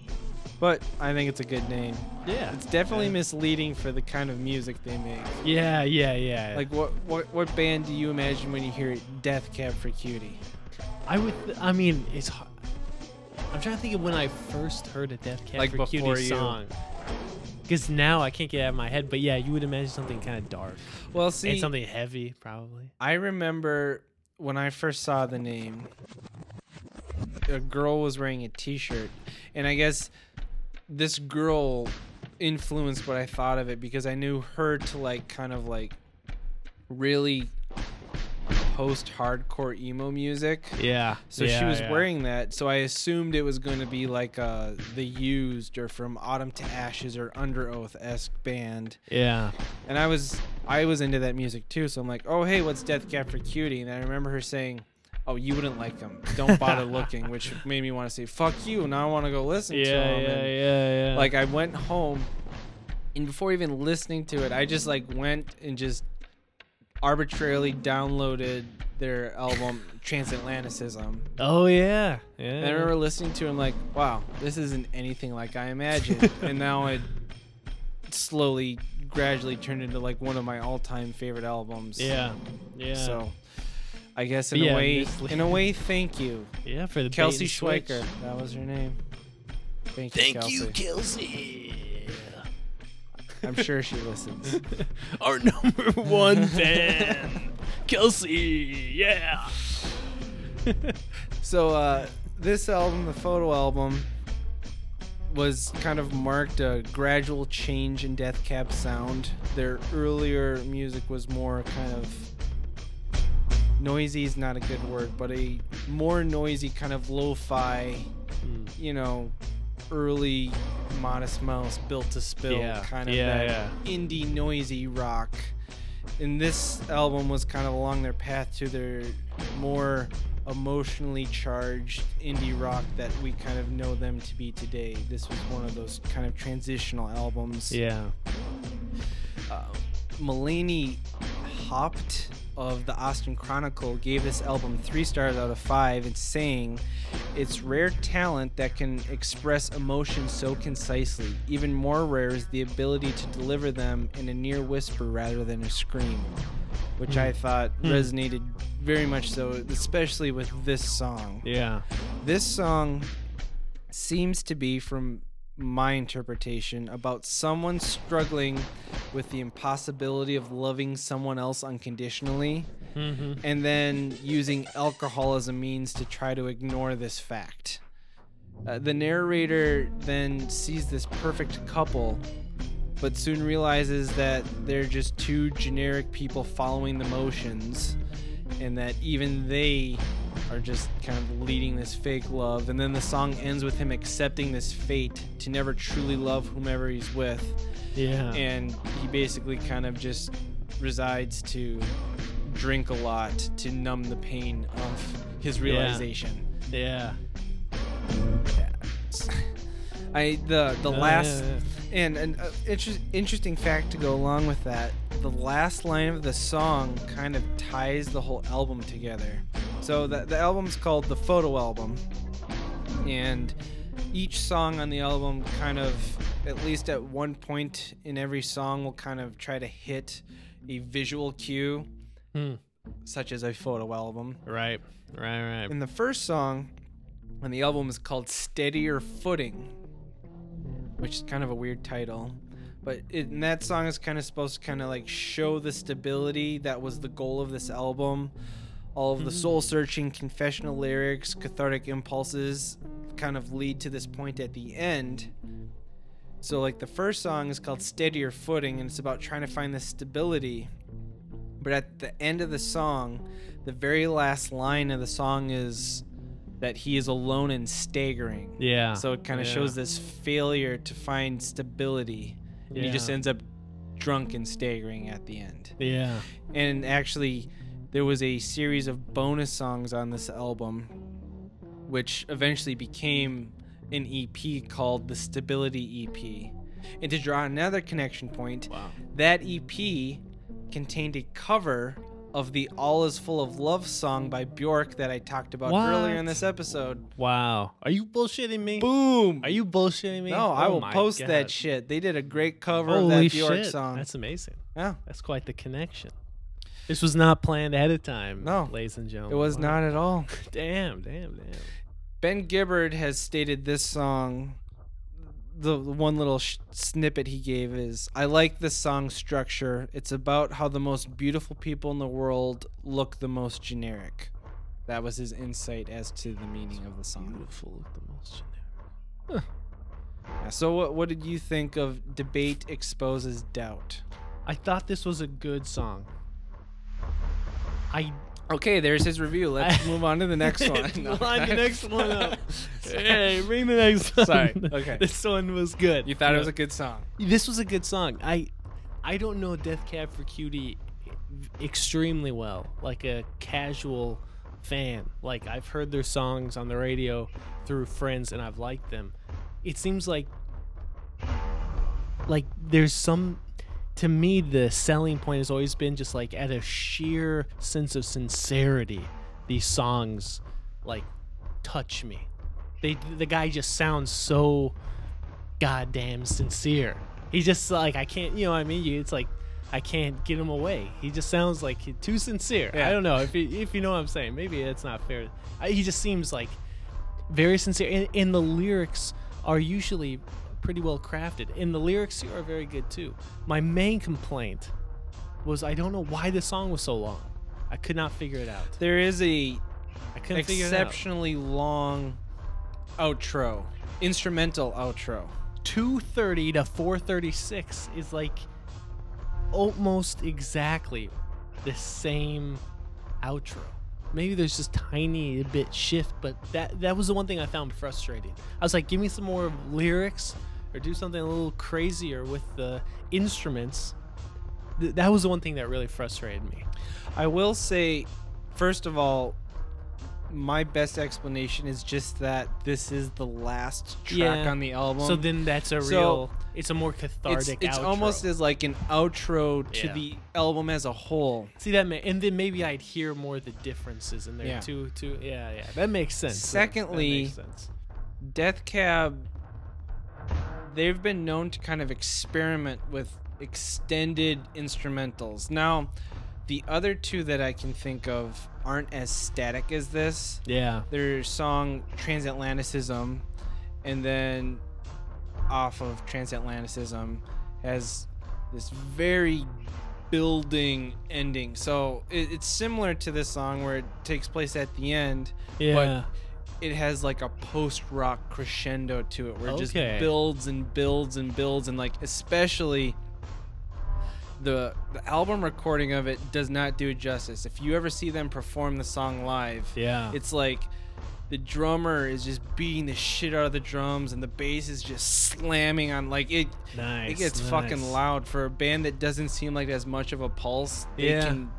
But I think it's a good name. yeah. It's definitely yeah. misleading for the kind of music they make. Yeah, yeah, yeah. Like what what what band do you imagine when you hear Death Cab for Cutie? I would. I mean, it's. hard. I'm trying to think of when I first heard a Death Cab Like for Cutie you- song. Because now I can't get it out of my head, but yeah, you would imagine something kind of dark Well, see, and something heavy, probably. I remember when I first saw the name, a girl was wearing a T-shirt, and I guess this girl influenced what I thought of it because I knew her to like kind of like really post-hardcore emo music. Yeah. So she was wearing that, so I assumed it was going to be like uh, the Used or from Autumn to Ashes or Underoath esque band. Yeah. And I was I was into that music too, so I'm like, oh hey, what's Death Cab for Cutie? And I remember her saying, oh you wouldn't like them. don't bother looking, which made me want to say fuck you. Now I want to go listen Yeah, to them. yeah, him. yeah, yeah. Like I went home, and before even listening to it, I just like went and just arbitrarily downloaded their album Transatlanticism. oh yeah, yeah. And I remember listening to him like, wow, this isn't anything like I imagined. and now it slowly, gradually turned into like one of my all-time favorite albums. Yeah. Yeah. So I guess in But a way, in a way, thank you, yeah, for the Kelsey. Schweiker. That was her name. Thank you, thank Kelsey. Kelsey. I'm sure she listens. Our number one fan, Kelsey. Yeah. So uh, this album, the photo album, was kind of marked a gradual change in Death Cab sound. Their earlier music was more kind of noisy is not a good word, but a more noisy kind of lo-fi, Mm. you know, early Modest Mouse built to spill Yeah, kind of yeah, yeah. indie noisy rock. And this album was kind of along their path to their more emotionally charged indie rock that we kind of know them to be today. This was one of those kind of transitional albums. Yeah. Uh, Melanie Haupt of the Austin Chronicle gave this album three stars out of five and saying it's rare talent that can express emotion so concisely. Even more rare is the ability to deliver them in a near whisper rather than a scream. Which I thought Hmm. resonated very much so, especially with this song. Yeah. This song seems to be, from my interpretation, about someone struggling with the impossibility of loving someone else unconditionally Mm-hmm. and then using alcohol as a means to try to ignore this fact. Uh, the narrator then sees this perfect couple, but soon realizes that they're just two generic people following the motions, and that even they are just kind of leading this fake love. And then the song ends with him accepting this fate to never truly love whomever he's with Yeah. and he basically kind of just resides to drink a lot to numb the pain of his Yeah. realization. yeah. I the the last yeah, and an uh, inter- interesting fact to go along with that. The last line of the song kind of ties the whole album together. So the the album's called the Photo Album, and each song on the album kind of at least at one point in every song will kind of try to hit a visual cue Hmm. such as a photo album Right. Right. Right. and the first song on the album is called Steadier Footing, which is kind of a weird title. But it, and that song is kind of supposed to kind of like show the stability that was the goal of this album. All of the mm-hmm. soul searching, confessional lyrics, cathartic impulses kind of lead to this point at the end. So, like, the first song is called Steadier Footing, and it's about trying to find the stability. But at the end of the song, the very last line of the song is that he is alone and staggering. Yeah. So it kind of yeah. shows this failure to find stability. And he just ends up drunk and staggering at the end. Yeah. And actually, there was a series of bonus songs on this album, which eventually became an EP called the Stability EP. And to draw another connection point, Wow. that EP contained a cover of the All Is Full of Love song by Bjork that I talked about earlier in this episode. Wow. Are you bullshitting me? Boom! Are you bullshitting me? No, I Oh will my post God. that shit. They did a great cover Holy of that Bjork shit. song. That's amazing. yeah, That's quite the connection. This was not planned ahead of time. No. ladies and gentlemen. it was Wow. not at all. Damn, damn, damn. Ben Gibbard has stated this song. The, the one little sh- snippet he gave is I like this song structure. It's about how the most beautiful people in the world look the most generic. That was his insight as to the meaning of the song. Beautiful of the most generic. Yeah, so, what, what did you think of Debate Exposes Doubt? I thought this was a good song. I Okay, there's his review. Let's move on to the next one. No. Line the next one up. hey, bring the next one. Sorry, okay. This one was good. You thought it was a good song. This was a good song. I I don't know Death Cab for Cutie extremely well. Like a casual fan. Like I've heard their songs on the radio through friends and I've liked them. It seems like like there's some to me the selling point has always been just like at a sheer sense of sincerity these songs like touch me. They the guy just sounds so goddamn sincere. He just like i can't you know what i mean? You- it's like i can't get him away. He just sounds like he- too sincere. Yeah. i don't know if you, if you know what i'm saying. Maybe it's not fair. I, he just seems like very sincere. And, and the lyrics are usually pretty well crafted and the lyrics are very good too. My main complaint was i don't know why the song was so long. I could not figure it out. There is a i couldn't figure it out. exceptionally long outro, instrumental outro. 230 to 436 is like almost exactly the same outro. Maybe there's just tiny bit shift but that that was the one thing i found frustrating. I was like give me some more lyrics or do something a little crazier with the instruments Th- that was the one thing that really frustrated me I will say, first of all, my best explanation is just that this is the last track Yeah. on the album. so then that's a so real it's a more it's, cathartic it's outro. almost as like an outro to Yeah. the album as a whole. See that, ma- and then maybe I'd hear more of the differences in there Yeah. too. Too, yeah, yeah, that makes sense. That- that Secondly, makes sense. Death Cab, they've been known to kind of experiment with extended instrumentals. Now, The other two that I can think of aren't as static as this. Yeah. Their song Transatlanticism, and then off of Transatlanticism has this very building ending. So it, it's similar to this song where it takes place at the end. Yeah. It has like a post rock crescendo to it where it just Okay. builds and builds and builds and like especially the the album recording of it does not do it justice. If you ever see them perform the song live, yeah. it's like the drummer is just beating the shit out of the drums and the bass is just slamming on like it nice. it gets nice. fucking loud for a band that doesn't seem like as much of a pulse. They Yeah. can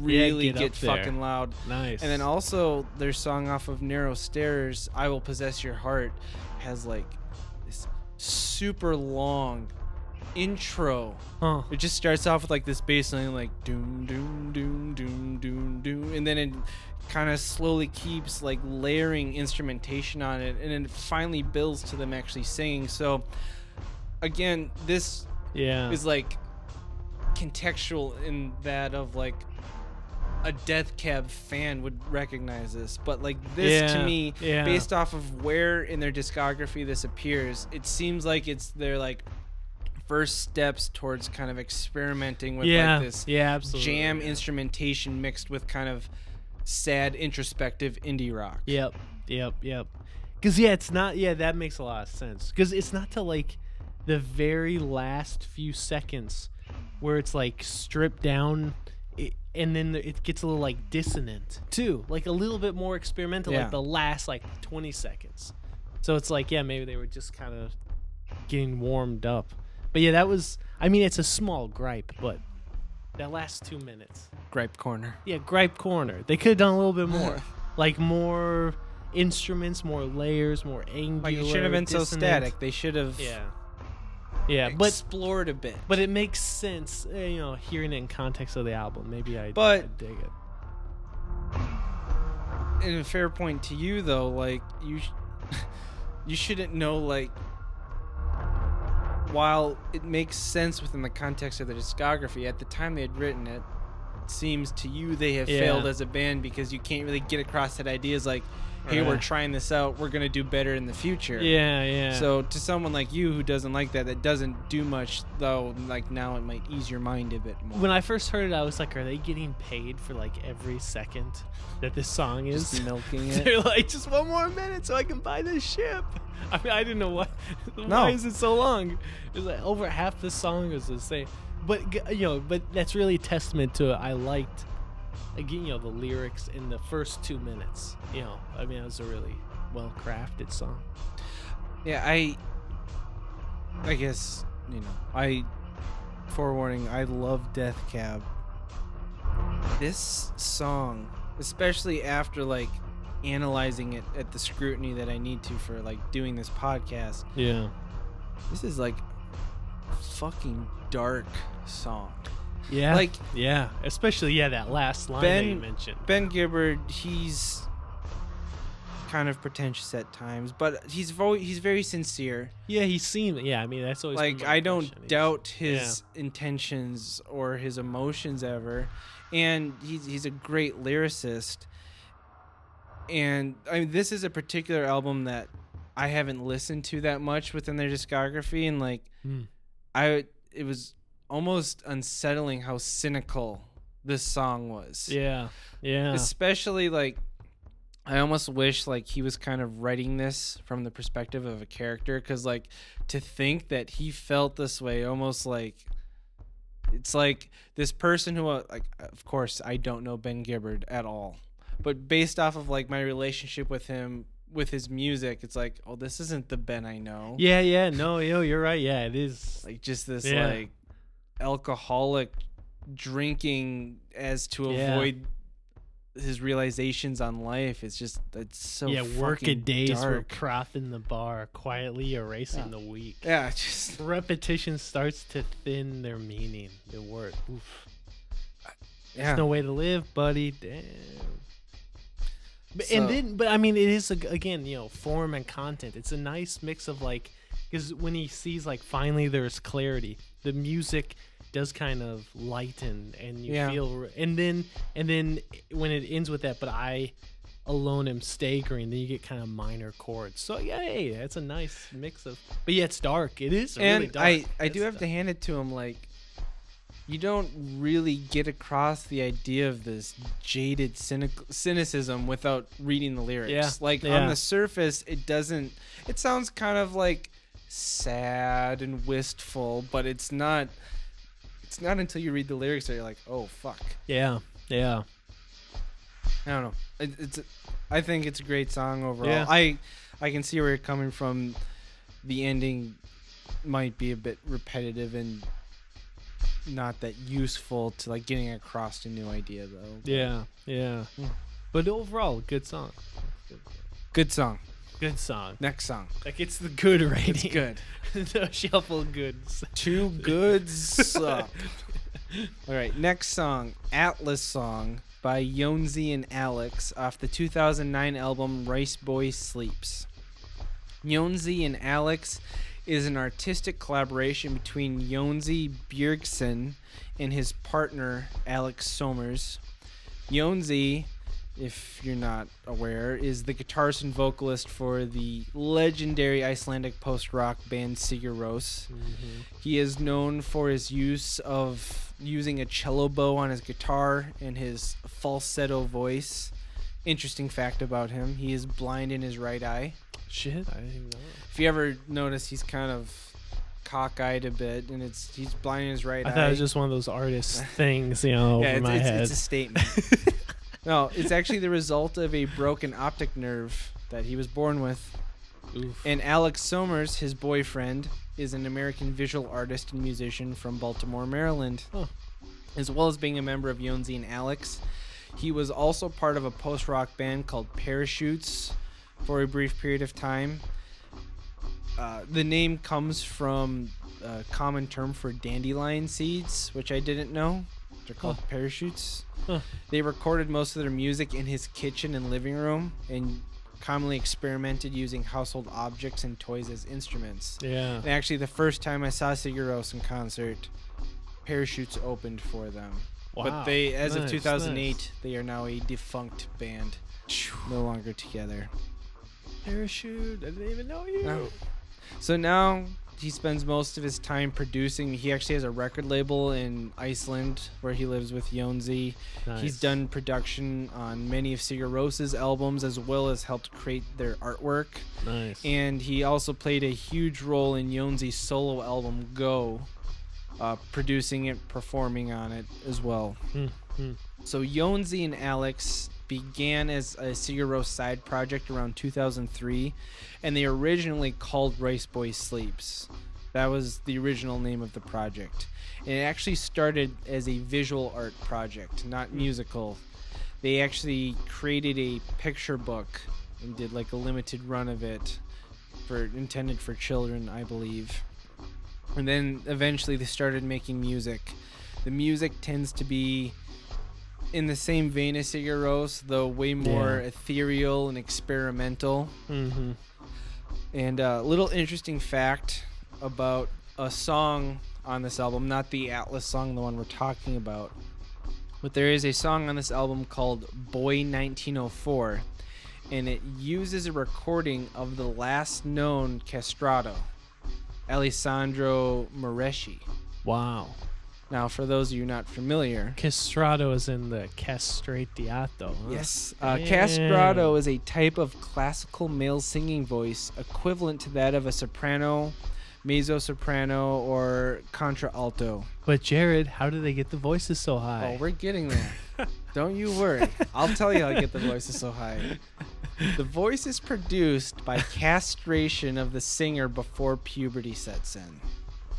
really get get, there. fucking loud. Nice. And then also their song off of Narrow Stairs, I Will Possess Your Heart, has like this super long intro. Huh. It just starts off with like this bass line like doom doom doom doom doom doom and then it kind of slowly keeps like layering instrumentation on it and then it finally builds to them actually singing. So again, this Yeah. is like contextual in that of like a Death Cab fan would recognize this, but like this to me, yeah. based off of where in their discography this appears, it seems like it's their like first steps towards kind of experimenting with yeah. like this yeah. Absolutely. jam instrumentation mixed with kind of sad introspective indie rock. Yep. Yep. Yep. Because yeah, it's not. Yeah, that makes a lot of sense. Because it's not till like the very last few seconds where it's like stripped down, and then the, it gets a little like dissonant too, like a little bit more experimental, Yeah. like the last like twenty seconds. So it's like yeah, maybe they were just kind of getting warmed up. But yeah, that was. I mean, it's a small gripe, but that last two minutes. Gripe corner. Yeah, gripe corner. They could have done a little bit more, like more instruments, more layers, more angular. Like it should have been so dissonant. static. They should have Yeah, yeah, but explored a bit. but it makes sense, uh, you know, hearing it in context of the album. Maybe I, But- I dig it. in a fair point to you though like you sh- you shouldn't know like while it makes sense within the context of the discography at the time they had written it it seems to you they have Yeah. failed as a band because you can't really get across that idea is like hey we're trying this out we're gonna do better in the future Yeah, yeah. so to someone like you who doesn't like that that doesn't do much though like now it might ease your mind a bit more when I first heard it, I was like, "Are they getting paid for like every second that this song is?" just milking it They're like, "Just one more minute so I can buy this ship." I mean, I didn't know what. No. Why is it so long? It's like over half the song is the same. But you know, but that's really a testament to I liked again, you know, the lyrics in the first two minutes. You know, I mean, it was a really well crafted song. Yeah, I I guess, you know, I forewarning, I love Death Cab. This song, especially after like analyzing it at the scrutiny that I need to for like doing this podcast, Yeah. this is like fucking dark song. Yeah. Like yeah, especially yeah that last line that you Ben- mentioned. Ben Gibbard, he's kind of pretentious at times, but he's very he's very sincere. Yeah, he seemed. Yeah, I mean that's always like I don't. Doubt his intentions or his emotions ever, and he's he's a great lyricist. And I mean, this is a particular album that I haven't listened to that much within their discography, and like Hmm. I, it was almost unsettling how cynical this song was. Yeah, yeah, Especially like I almost wish like he was kind of writing this from the perspective of a character cuz like to think that he felt this way almost like it's like this person who uh, like of course I don't know Ben Gibbard at all. But based off of like my relationship with him with his music, it's like, oh, this isn't the Ben I know. yeah, yeah. No, yo, you're right. Yeah, it is. Like just this Yeah. like alcoholic drinking as to Yeah. avoid his realizations on life. It's just it's so yeah, work a days we're dark. the bar, quietly erasing Yeah. the week. Yeah, just Repetition starts to thin their meaning. The word. Oof. yeah. no way to live, buddy. Damn. But, So- and then, but I mean, it is a, again, you know, form and content. It's a nice mix of like, because when he sees like finally there's clarity, the music does kind of lighten and you Yeah. feel and then and then when it ends with that but I alone am staggering then you get kind of minor chords. So yeah, hey, that's a nice mix of But yeah, it's dark. It is and really dark. I I do have to hand it to him like you don't really get across the idea of this jaded cynic- cynicism without reading the lyrics. Yeah, Like yeah. on the surface, it doesn't. It sounds kind of like sad and wistful, but it's not. It's not until you read the lyrics that you're like, oh fuck. Yeah. Yeah. I don't know. It, it's. I think it's a great song overall. Yeah. I I can see where you're coming from. The ending might be a bit repetitive and not that useful to like getting across a new idea though. Yeah. Yeah. Yeah. But overall, good song. Good song. Good song. Next song. Like it's the good rating. It's good. the shuffle goods. Two goods. All right, next song, Atlas Song by Jónsi and Alex off the 2009 album Rice Boy Sleeps. Jónsi and Alex is an artistic collaboration between Jónsi Birgisson and his partner Alex Somers. Jónsi, if you're not aware, is the guitarist and vocalist for the legendary Icelandic post-rock band Sigur Rós. Mm-hmm. He is known for his use of using a cello bow on his guitar and his falsetto voice. Interesting fact about him: he is blind in his right eye. Shit, I didn't even know. If you ever notice, he's kind of cockeyed a bit, and it's he's blind in his right I eye. thought it was just one of those artist things, you know, yeah, over it's, my it's, head. it's a statement. no, it's actually the result of a broken optic nerve that he was born with. Oof. And Alex Somers, his boyfriend, is an American visual artist and musician from Baltimore, Maryland. Oh. As well as being a member of Jónsi and Alex, he was also part of a post rock band called Parachutes for a brief period of time. Uh, the name comes from a common term for dandelion seeds, which I didn't know. They're called Huh. parachutes. Huh. They recorded most of their music in his kitchen and living room and commonly experimented using household objects and toys as instruments. yeah. And actually, the first time I saw Sigur in concert, Parachutes opened for them. Wow. But they, as of 2008, nice. they are now a defunct band, no longer together. Parachute. I didn't even know you. No. So now he spends most of his time producing. He actually has a record label in Iceland where he lives with Jónsi. Nice. He's done production on many of Sigur Rós' albums as well as helped create their artwork. nice. And he also played a huge role in Jónsi's solo album Go, uh, producing it, performing on it as well. Hmm, hmm. So Jónsi and Alex began as a Sigur side project around 2003, and they originally called Rice Boy Sleeps. That was the original name of the project. And it actually started as a visual art project, not hmm. musical. They actually created a picture book and did like a limited run of it for intended for children, I believe. And then eventually they started making music. The music tends to be in the same vein as Sigur Rós, though way more Yeah. ethereal and experimental. Mhm. And a little interesting fact about a song on this album, not the Atlas song, the one we're talking about, but there is a song on this album called Boy 1904, and it uses a recording of the last known castrato, Alessandro Moreschi. Wow. Now, for those of you not familiar, Castrato is in the castratiato. Huh? Yes. Uh, Damn. castrato is a type of classical male singing voice equivalent to that of a soprano, mezzo soprano, or contralto. But Jared, how do they get the voices so high? Oh, we're getting there. Don't you worry. I'll tell you how to get the voices so high. The voice is produced by castration of the singer before puberty sets in.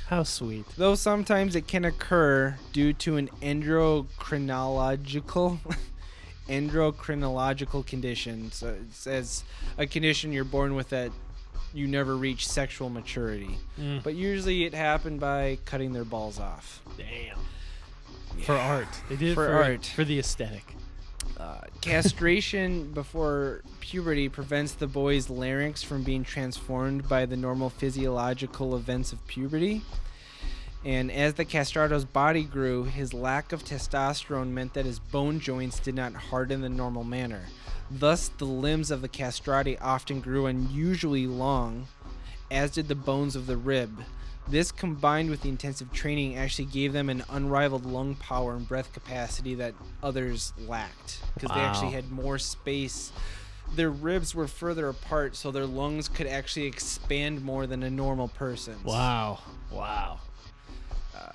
How sweet. Though sometimes it can occur due to an endocrinological endocrinological condition. So it says a condition you're born with that you never reach sexual maturity. Mm. But usually it happened by cutting their balls off. Damn. For art. They did For for, art. For the aesthetic. Uh, castration before puberty prevents the boy's larynx from being transformed by the normal physiological events of puberty. And as the castrato's body grew, his lack of testosterone meant that his bone joints did not harden the normal manner. Thus, the limbs of the castrati often grew unusually long, as did the bones of the rib. This combined with the intensive training actually gave them an unrivaled lung power and breath capacity that others lacked because they actually had more space. Their ribs were further apart, so their lungs could actually expand more than a normal person's. Wow. Wow. Uh,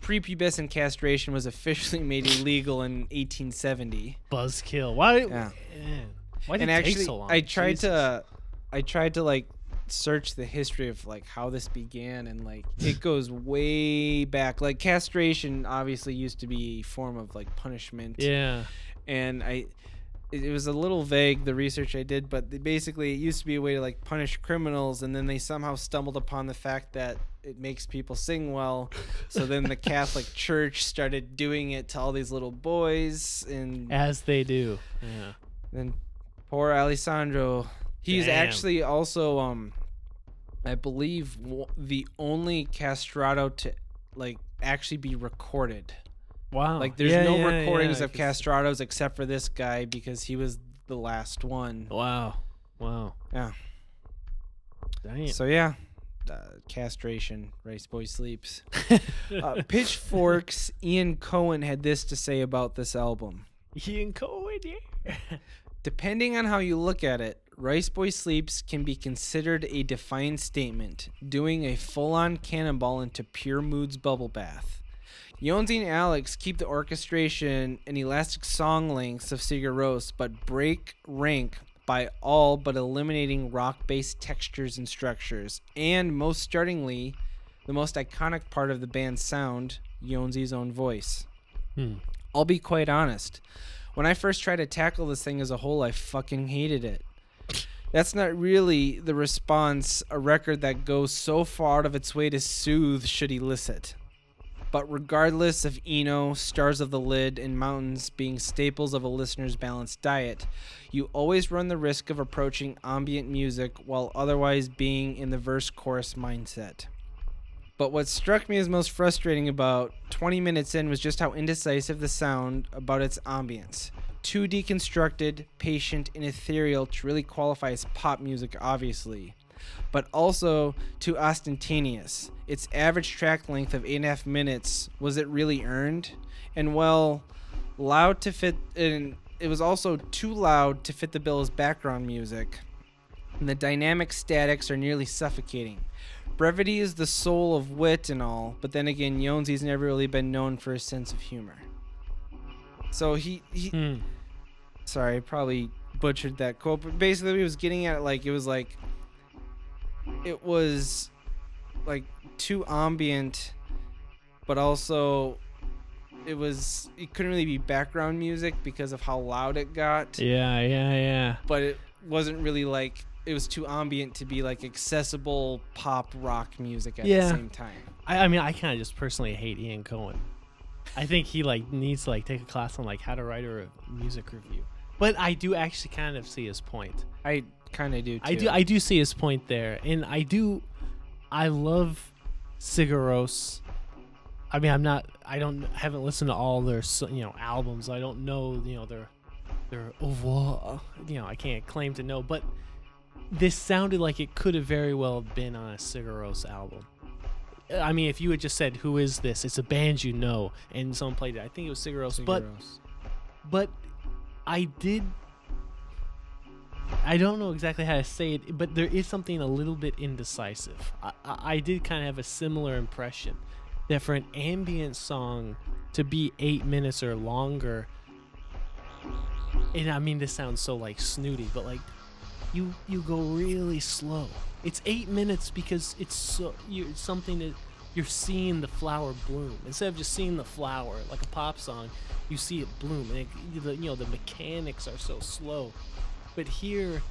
Prepubescent castration was officially made illegal in 1870. Buzzkill. Why? Yeah. Man. Why did and it actually, take so long? I tried Jesus. to, I tried to like search the history of like how this began, and like it goes way back. Like castration obviously used to be a form of like punishment. Yeah. and I it, it was a little vague the research I did, but basically it used to be a way to like punish criminals, and then they somehow stumbled upon the fact that it makes people sing well. So then the Catholic Church started doing it to all these little boys, and As they do. Yeah. then poor Alessandro. He's Damn. actually also um, I believe w- the only castrato to like actually be recorded. Wow. Like there's Yeah, no yeah, recordings yeah, of castratos except for this guy because he was the last one. Wow. Wow. Yeah. Damn. So yeah, uh, castration. Rice boy sleeps. uh, Pitchfork's Ian Cohen had this to say about this album. Ian Cohen, yeah. Depending on how you look at it, Rice Boy Sleeps can be considered a defiant statement, doing a full on cannonball into Pure Mood's bubble bath. Jónsi and Alex keep the orchestration and elastic song lengths of Sigur Rós, but break rank by all but eliminating rock based textures and structures, and most startlingly, the most iconic part of the band's sound, Jónsi's own voice. Hmm. I'll be quite honest. When I first tried to tackle this thing as a whole, I fucking hated it. That's not really the response a record that goes so far out of its way to soothe should elicit. But regardless of Eno, Stars of the Lid, and Mountains being staples of a listener's balanced diet, you always run the risk of approaching ambient music while otherwise being in the verse chorus mindset. But what struck me as most frustrating about 20 minutes in was just how indecisive the sound about its ambience. Too deconstructed, patient, and ethereal to really qualify as pop music, obviously, but also too ostentatious. Its average track length of 8.5 minutes, was it really earned? And well, loud to fit, it was also too loud to fit the bill as background music. And the dynamic statics are nearly suffocating. Brevity is the soul of wit and all, but then again, Jónsi's never really been known for his sense of humor. So he, he Hmm. sorry, probably butchered that quote, but basically he was getting at like it was like it was like too ambient, but also it was it couldn't really be background music because of how loud it got Yeah, yeah, yeah. but it wasn't really like it was too ambient to be like accessible pop rock music at Yeah. the same time. I, I mean, I kind of just personally hate Ian Cohen. I think he like needs to like take a class on like how to write a re- music review. But I do actually kind of see his point. I kind of do. Too. I do I do see his point there, and I do. I love Sigur Rós. I mean, I'm not. I don't. haven't listened to all their s- you know albums. I don't know you know their their oeuvre. You know, I can't claim to know, but this sounded like it could have very well been on a Sigur Rós album. I mean, if you had just said, "Who is this?" It's a band you know, and someone played it. I think it was Sigur Rós, but but I did. I don't know exactly how to say it, but there is something a little bit indecisive. I, I, I did kind of have a similar impression that for an ambient song to be eight minutes or longer, and I mean this sounds so like snooty, but like you you go really slow. It's eight minutes because it's so you something that you're seeing the flower bloom instead of just seeing the flower like a pop song. You see it bloom, and it, the, you know the mechanics are so slow. But here,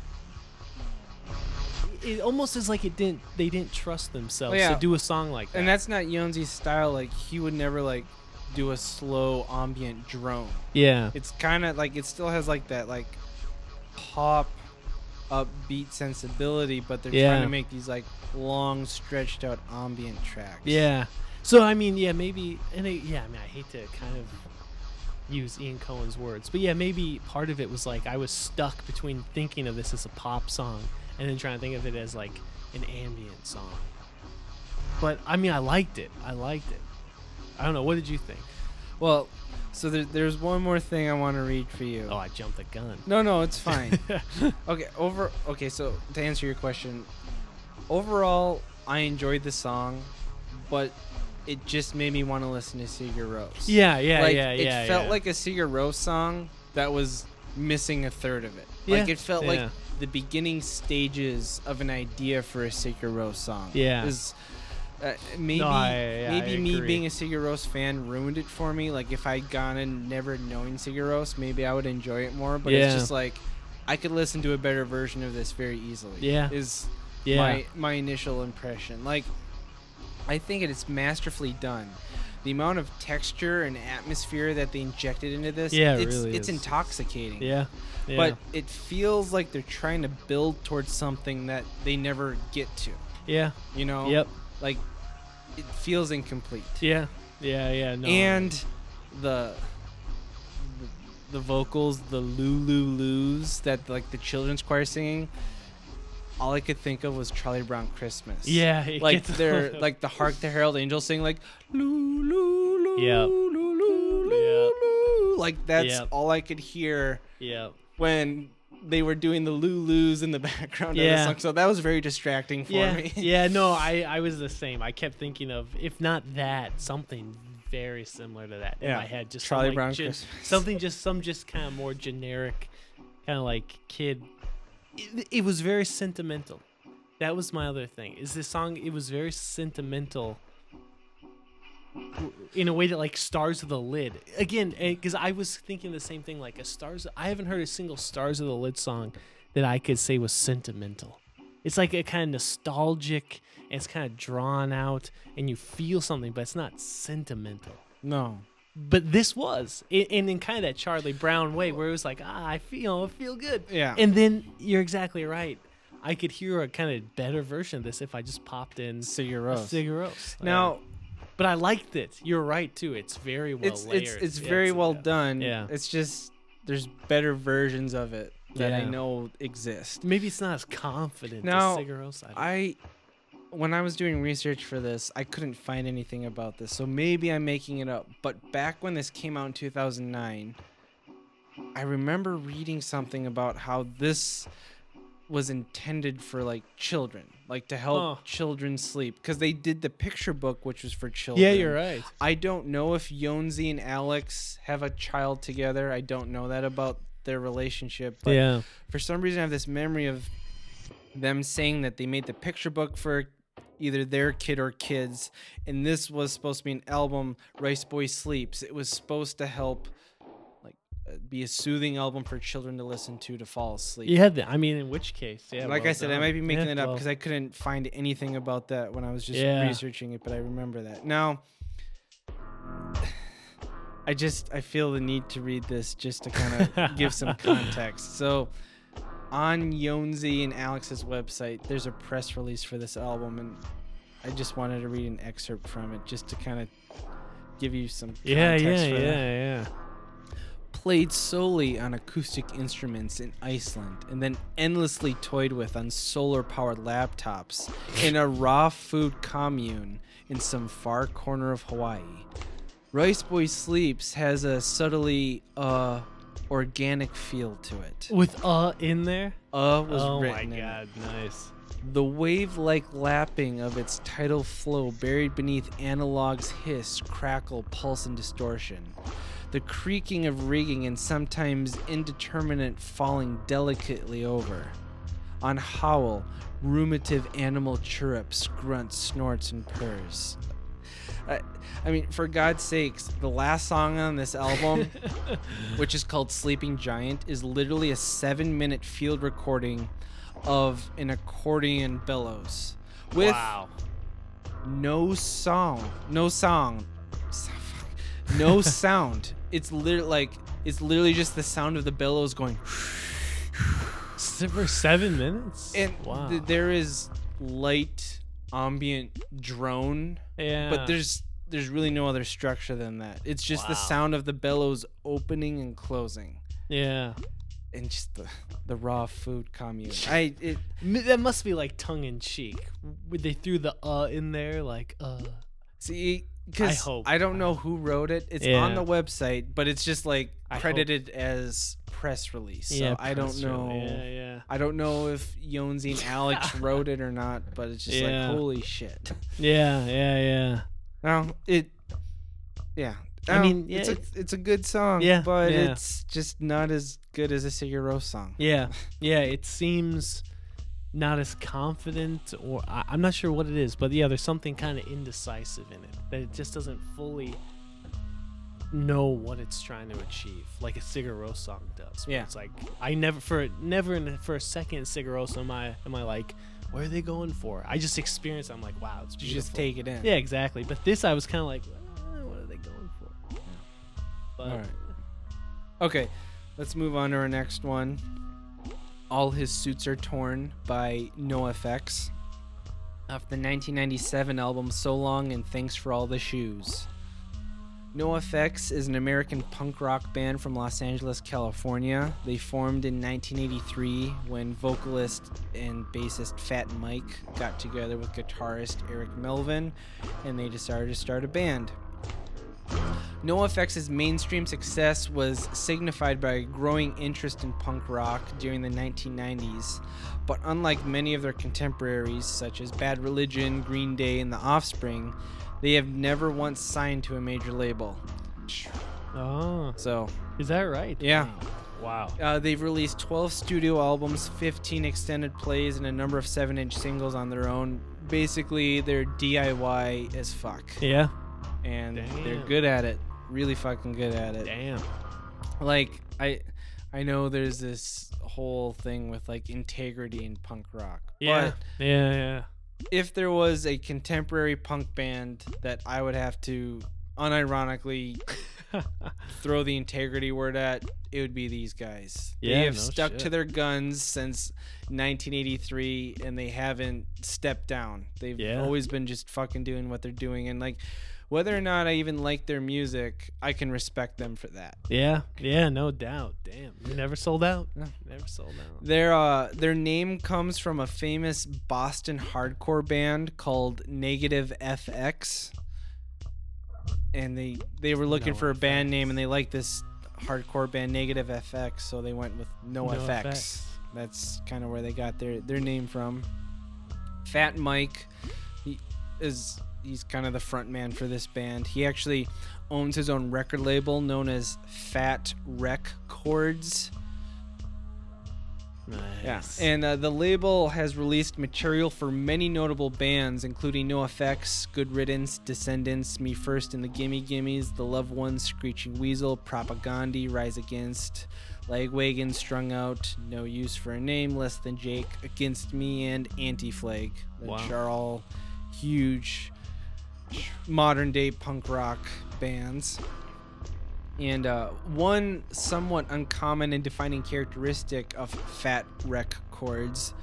it almost is like it didn't. They didn't trust themselves yeah. to do a song like that. and that's not Jónsi's style. Like he would never like do a slow ambient drone. yeah, It's kind of like it still has like that like pop upbeat sensibility, but they're Yeah. trying to make these like long, stretched out ambient tracks. Yeah. So I mean, yeah, maybe, and it, yeah, I mean, I hate to kind of use Ian Cohen's words, but yeah, maybe part of it was like I was stuck between thinking of this as a pop song and then trying to think of it as like an ambient song. But I mean, I liked it. I liked it. I don't know. What did you think? Well, so there, there's one more thing I want to read for you. Oh, I jumped the gun. No, no, it's fine. okay, over. Okay, so to answer your question, overall, I enjoyed the song, but it just made me want to listen to Sigur Rós. Yeah, yeah, like, yeah, it yeah. felt yeah. like a Sigur Rós song that was missing a third of it. Yeah. Like it felt yeah. like the beginning stages of an idea for a Sigur Rós song. Yeah. Is, uh, maybe I- yeah, maybe I me being a Sigur Rós fan ruined it for me. Like if I'd gone and never knowing Sigur Rós, maybe I would enjoy it more. But it's just like I could listen to a better version of this very easily. Yeah. Is yeah. my my initial impression. Like I think it is masterfully done. The amount of texture and atmosphere that they injected into this, Yeah, it it's really it's is. intoxicating. yeah. Yeah. But it feels like they're trying to build towards something that they never get to. yeah. You know? Yep. Like it feels incomplete. Yeah. Yeah. Yeah. No. And the the- vocals, the Lulu Lus that like the children's choir singing, all I could think of was Charlie Brown Christmas. yeah, like they're like the Hark the Herald Angels sing like. Lou Lou Lou Lou. Like that's Yep. all I could hear yeah. when they were doing the Lulus in the background of the song. So that was very distracting for yeah, me. yeah, no, I, I was the same. I kept thinking of if not that, something very similar to that in Yeah. my head. Just Charlie some, like, Brown Christmas. something just some just kind of more generic, kind of like kid. It, it was very sentimental. That was my other thing. Is this song? It was very sentimental. In a way that like Stars of the Lid again, because I was thinking the same thing. Like a Stars, I haven't heard a single Stars of the Lid song that I could say was sentimental. It's like a kind of nostalgic and it's kind of drawn out and you feel something, but it's not sentimental. No. But this was, and in kind of that Charlie Brown way, where it was like, ah, I feel, I feel good. Yeah. And then you're exactly right. I could hear a kind of better version of this if I just popped in Rós. Sigur Now but I liked it. You're right too. It's very well it's layered. it's it's Yeah, very well yeah. done. Yeah. It's just there's better versions of it that I know exist. Maybe it's not as confident Now, as I when I was doing research for this, I couldn't find anything about this. So maybe I'm making it up. But back when this came out in 2009, I remember reading something about how this was intended for like children, like to help children sleep cuz they did the picture book which was for children. yeah, you're right. I don't know if Jónsi and Alex have a child together. I don't know that about their relationship. But yeah. for some reason, I have this memory of them saying that they made the picture book for either their kid or kids. And this was supposed to be an album, Riceboy Sleeps. It was supposed to help. Be a soothing album for children to listen to to fall asleep. Yeah, th- I mean, in which case, yeah. like well I said, I might be making Yeah, it up well, because I couldn't find anything about that when I was just Yeah. researching it, but I remember that. Now, I just I feel the need to read this just to kind of give some context. So, on Jónsi and Alex's website, there's a press release for this album, and I just wanted to read an excerpt from it just to kind of give you some yeah, yeah, yeah, that yeah. Played solely on acoustic instruments in Iceland and then endlessly toyed with on solar powered laptops in a raw food commune in some far corner of Hawaii. Riceboy Sleeps has a subtly uh organic feel to it. With uh in there. Uh was oh my written in it. god, nice. The wave like lapping of its tidal flow buried beneath analog's hiss, crackle, pulse, and distortion. The creaking of rigging and sometimes indeterminate falling delicately over. On howl, ruminative animal chirrups, grunts, snorts, and purrs. I, I mean, for God's sakes, the last song on this album, which is called Sleeping Giant, is literally a seven minute field recording of an accordion bellows with wow. no song, no song, no sound. It's literally like it's literally just the sound of the bellows going. For seven minutes. and wow. th- there is light ambient drone, yeah. but there's there's really no other structure than that. It's just the sound of the bellows opening and closing, yeah. and just the the raw food commune. I it That must be like tongue in cheek. Would they threw the uh in there like uh? see because hope. I, don't know who wrote it. It's on the website, but it's just like I hope. credited as press release. So yeah, I don't press know. release. Yeah, yeah. I don't know if Jónsi and Alex wrote it or not, but it's just Yeah. like holy shit. Yeah, yeah, yeah. No, it. Yeah. I mean, um, it's yeah, a it's a good song. Yeah, but yeah. it's just not as good as a Sigur Rós song. Yeah, yeah. It seems not as confident, or I, I'm not sure what it is, but yeah, there's something kind of indecisive in it that it just doesn't fully know what it's trying to achieve, like a Sigur song does. Yeah. it's like I never for never in, for a second Sigur am I am I like, where are they going for? I just experience. I'm like, wow, it's You just take it in. Yeah, exactly. But this, I was kind of like, "Uh, what are they going for? But All right. Okay, let's move on to our next one. All His Suits Are Torn by NoFX. Off the 1997 album So Long and Thanks for All the Shoes. NoFX is an American punk rock band from Los Angeles, California. They formed in 1983 when vocalist and bassist Fat Mike got together with guitarist Eric Melvin and they decided to start a band. NoFX's mainstream success was signified by a growing interest in punk rock during the 1990s, but unlike many of their contemporaries, such as Bad Religion, Green Day, and The Offspring, they have never once signed to a major label. oh, So, is that right? Yeah. Wow. Uh, they've released 12 studio albums, 15 extended plays, and a number of 7 inch singles on their own. Basically, they're DIY as fuck. Yeah. And they're good at it. Really fucking good at it. Damn. like i i know there's this whole thing with like integrity in punk rock Yeah. but yeah. Yeah. If there was a contemporary punk band that i would have to unironically throw the integrity word at it would be these guys Yeah, they have no stuck to their guns since 1983 and they haven't stepped down they've Yeah. always been just fucking doing what they're doing and like whether or not i even like their music i can respect them for that yeah. Yeah. No doubt. Damn. You never sold out. No. Never sold out. Their uh their name comes from a famous Boston hardcore band called Negative FX. And they they were looking No for a band name and they liked this hardcore band Negative FX, so they went with No, No FX. FX. That's kind of where they got their their name from. Fat Mike he is he's kind of the front man for this band. He actually owns his own record label known as Fat Wreck Chords. Nice. Yeah, and uh, the label has released material for many notable bands, including NoFX, Good Riddance, Descendants, Me First and the Gimme Gimmes, The Loved Ones, Screeching Weasel, Propaganda, Rise Against, Lagwagon, Strung Out, No Use for a Name, Less Than Jake, Against Me, and Anti Flag, which Wow. are all huge modern day punk rock bands. And uh, one somewhat uncommon and defining characteristic of Fat Wreck Chords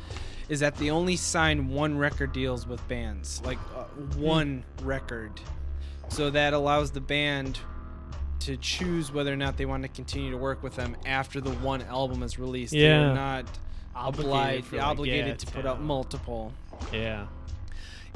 is that they only sign one record deals with bands, like uh, one record. So that allows the band to choose whether or not they want to continue to work with them after the one album is released. Yeah. They're not obliged, for, like, obligated yeah, to put out multiple Yeah.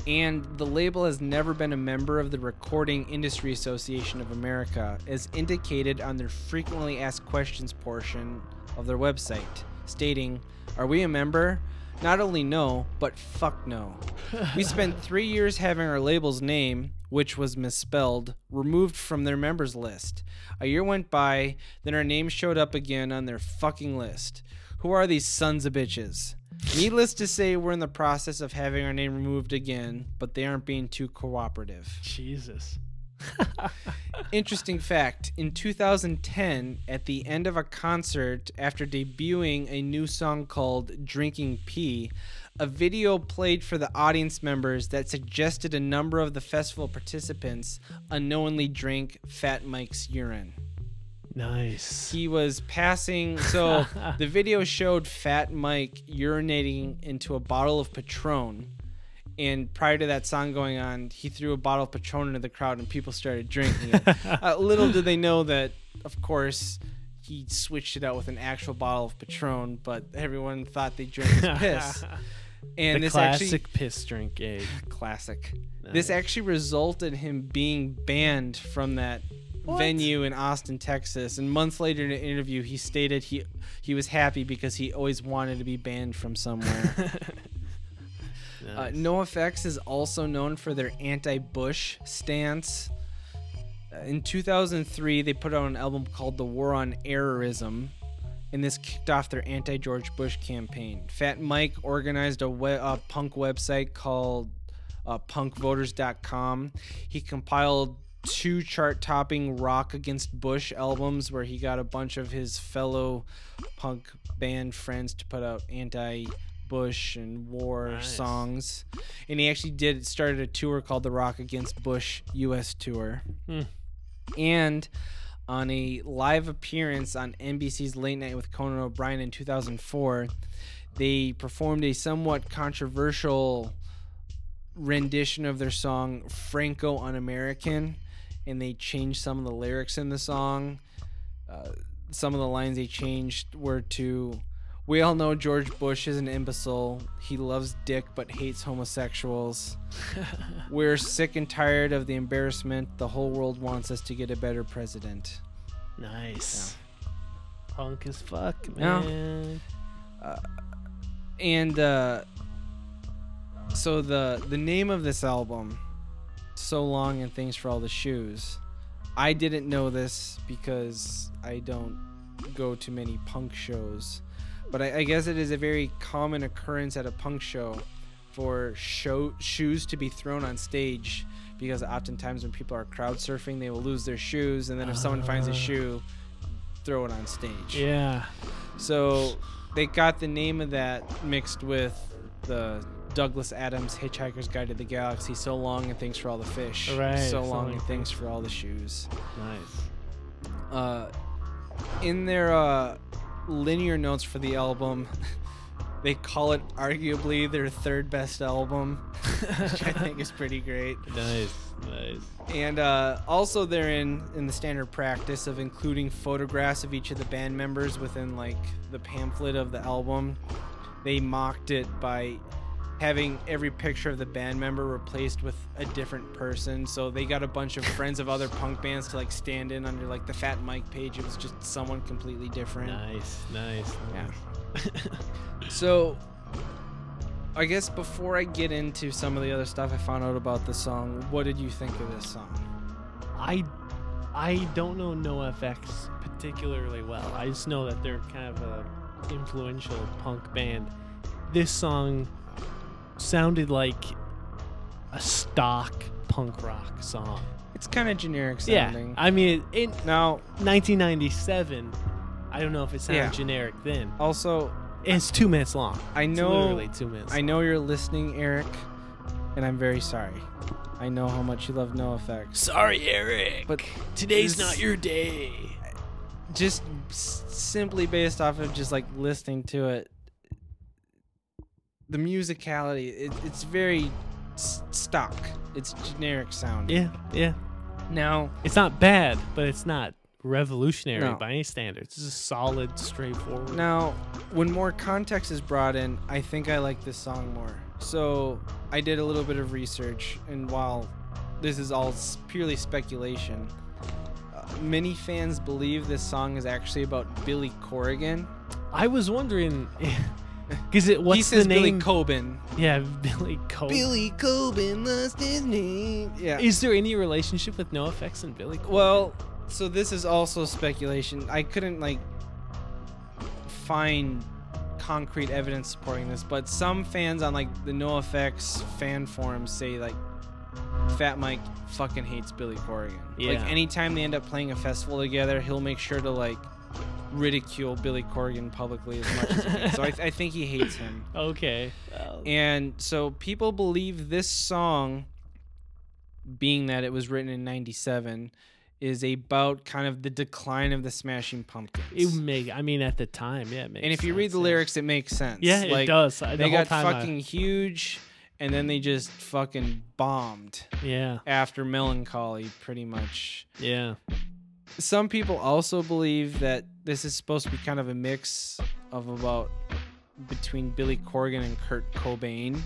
And the label has never been a member of the Recording Industry Association of America, as indicated on their frequently asked questions portion of their website, stating, Are we a member? Not only no, but fuck no. We spent three years having our label's name, which was misspelled, removed from their members list. A year went by, then our name showed up again on their fucking list. Who are these sons of bitches? Needless to say, we're in the process of having our name removed again, but they aren't being too cooperative. Jesus. Interesting fact in 2010, at the end of a concert, after debuting a new song called Drinking Pee, a video played for the audience members that suggested a number of the festival participants unknowingly drank Fat Mike's urine. Nice. He was passing. So the video showed Fat Mike urinating into a bottle of Patron. And prior to that song going on, he threw a bottle of Patron into the crowd and people started drinking it. uh, little did they know that, of course, he switched it out with an actual bottle of Patron, but everyone thought they drank his piss. And the this classic actually piss drink gag. classic. This actually resulted in him being banned from that What? venue in Austin, Texas. And months later in an interview, he stated he he was happy because he always wanted to be banned from somewhere. uh, Nice. NoFX is also known for their anti-Bush stance. Uh, in 2003, they put out an album called "The War on Errorism." And this kicked off their anti-George Bush campaign. Fat Mike organized a, we- a punk website called uh, punkvoters.com. He compiled two chart-topping rock against Bush albums where he got a bunch of his fellow punk band friends to put out anti-Bush and war Nice. songs. And he actually did started a tour called the Rock Against Bush US Tour. Hmm. And on a live appearance on NBC's Late Night with Conan O'Brien in 2004, they performed a somewhat controversial rendition of their song Franco Un American, and they changed some of the lyrics in the song. Uh, some of the lines they changed were to We all know George Bush is an imbecile. He loves dick but hates homosexuals. We're sick and tired of the embarrassment. The whole world wants us to get a better president. nice. Punk as fuck, Yeah. man. and uh so the the name of this album so long and thanks for all the shoes i didn't know this because i don't go to many punk shows but i, I guess it is a very common occurrence at a punk show for show shoes to be thrown on stage because oftentimes when people are crowd surfing they will lose their shoes and then if someone finds a Ah. shoe throw it on stage Yeah. so they got the name of that mixed with the Douglas Adams Hitchhiker's Guide to the Galaxy. So long and thanks for all the fish. Right, So long and thanks for all the shoes. Nice. Uh, in their uh, linear notes for the album, they call it arguably their third best album, which I think is pretty great. Nice. Nice. And uh, also, they're in in the standard practice of including photographs of each of the band members within like the pamphlet of the album. They mocked it by having every picture of the band member replaced with a different person. So they got a bunch of friends of other punk bands to like stand in under like the Fat Mike page. It was just someone completely different. Nice. Nice. Yeah. So, I guess before I get into some of the other stuff I found out about the song, what did you think of this song? I I don't know NoFX particularly well. I just know that they're kind of a influential punk band. This song sounded like a stock punk rock song. It's kind of generic sounding. Yeah. I mean, in now, 1997, I don't know if it sounded Yeah. generic then. also, It's two minutes long. I It's know, literally two minutes. I know you're listening, Eric, and I'm very sorry. I know how much you love NoFX. Sorry, Eric. But today's this- not your day. Just simply based off of just like listening to it, the musicality, it, it's very s- stock. It's generic sound. Yeah, yeah. Now, It's not bad, but it's not revolutionary No. by any standards. It's just solid, straightforward. Now, when more context is brought in, I think I like this song more. So, I did a little bit of research, and while this is all s- purely speculation, uh, many fans believe this song is actually about Billy Corgan. I was wondering, because it what's he says the name? Billy Coben. yeah, Billy Coben. Billy Coben lost his name. Yeah. Is there any relationship with NoFX and Billy? Cole? Well, so this is also speculation. I couldn't like find concrete evidence supporting this, but some fans on like the NoFX fan forums say like Fat Mike fucking hates Billy Corgan. Yeah. Like Yeah. anytime they end up playing a festival together, he'll make sure to like ridicule Billy Corgan publicly as much as he can. So I, I think he hates him. okay. Well, And so people believe this song, being that it was written in 97, is about kind of the decline of the Smashing Pumpkins. It make. I mean, at the time, yeah. It makes and if you read sense, the yeah. lyrics, it makes sense. yeah, like, it does. The They got time I- fucking huge, and then they just fucking bombed yeah, after Melancholy, pretty much. yeah, Some people also believe that this is supposed to be kind of a mix of about between Billy Corgan and Kurt Cobain.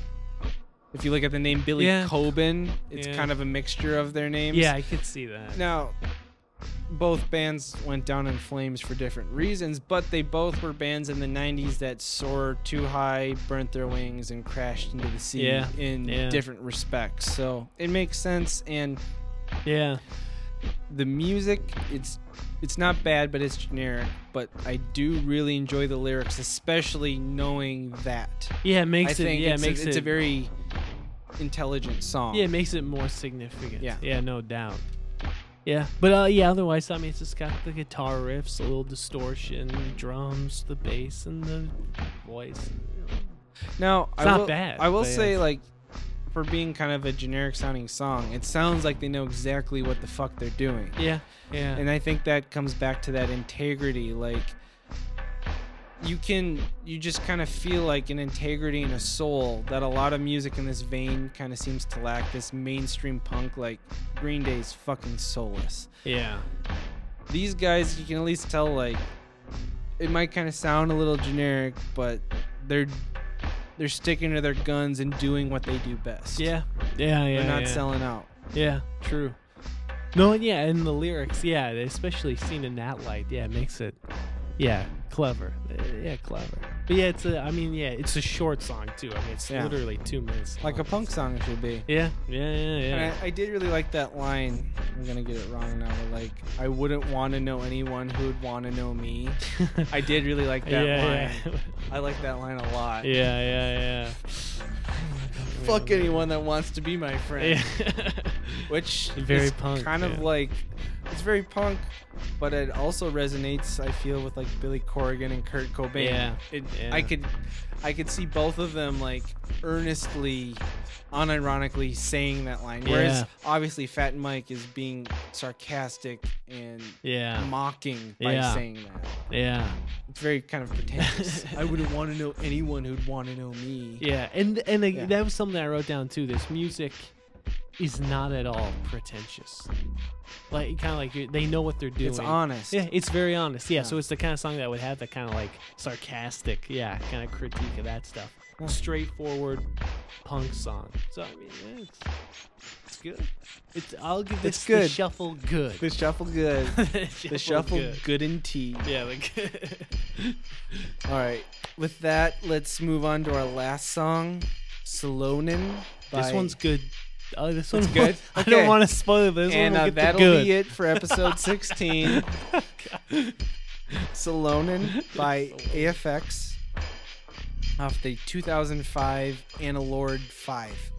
If you look at the name Billy Yeah. Coben, it's Yeah. kind of a mixture of their names. yeah. I could see that. Now, both bands went down in flames for different reasons, but they both were bands in the 90s that soared too high, burnt their wings, and crashed into the sea Yeah, in different respects. So it makes sense. And Yeah, the music, it's it's not bad, but it's generic. But I do really enjoy the lyrics, especially knowing that. yeah. It makes I it. Yeah, it's, it makes a, it's it. a very intelligent song. Yeah, it makes it more significant. Yeah. Yeah, no doubt. Yeah, but uh, yeah. Otherwise, I mean, it's just got the guitar riffs, a little distortion, drums, the bass, and the voice. Now, It's I not will, bad, I will say, like, for being kind of a generic sounding song, it sounds like they know exactly what the fuck they're doing. Yeah, yeah, And I think that comes back to that integrity. Like, you can, you just kind of feel like an integrity and a soul that a lot of music in this vein kind of seems to lack. This mainstream punk, like Green Day's fucking soulless. yeah, These guys, you can at least tell, like, it might kind of sound a little generic, but they're they're sticking to their guns and doing what they do best. yeah, yeah, yeah. They're not yeah. selling out. Yeah, true. No, and yeah, and the lyrics, yeah, especially seen in that light, yeah, makes it, yeah, clever. Yeah, clever. But yeah, it's a, I mean, yeah, it's a short song too. I mean, it's Yeah. literally two minutes. Like a long. punk song should be. Yeah, yeah, yeah, And yeah. I, I did really like that line. I'm gonna get it wrong now, but like, I wouldn't want to know anyone who would want to know me. I did really like that line. yeah. I like that line a lot. yeah, yeah, yeah. Fuck anyone that wants to be my friend. Yeah. Which Very is punk, kind of yeah. like it's very punk, but it also resonates. I feel with like Billy Corgan and Kurt Cobain. Yeah, It, yeah. I could, I could see both of them like earnestly, unironically saying that line. Whereas Yeah. obviously Fat Mike is being sarcastic and yeah, mocking by Yeah. saying that. yeah, It's very kind of pretentious. I wouldn't want to know anyone who'd want to know me. yeah. And and like, Yeah. that was something I wrote down too. This music is not at all pretentious. Like kind of like they know what they're doing. It's honest. Yeah, it's very honest. Yeah, Yeah. so it's the kind of song that would have that kind of like sarcastic, yeah, kind of critique of that stuff. Yeah. Straightforward punk song. So I mean, yeah, it's, it's good. It's I'll give this It's the good. shuffle good. The shuffle good. the the shuffle good. and tea. Yeah, like All right. With that, let's move on to our last song, Cilonen. this one's good. Oh, this one's good? I don't want to spoil it, but this and one uh, will get that'll the good. be it for episode 16. Cilonen by AFX off the 2005 Analord 5.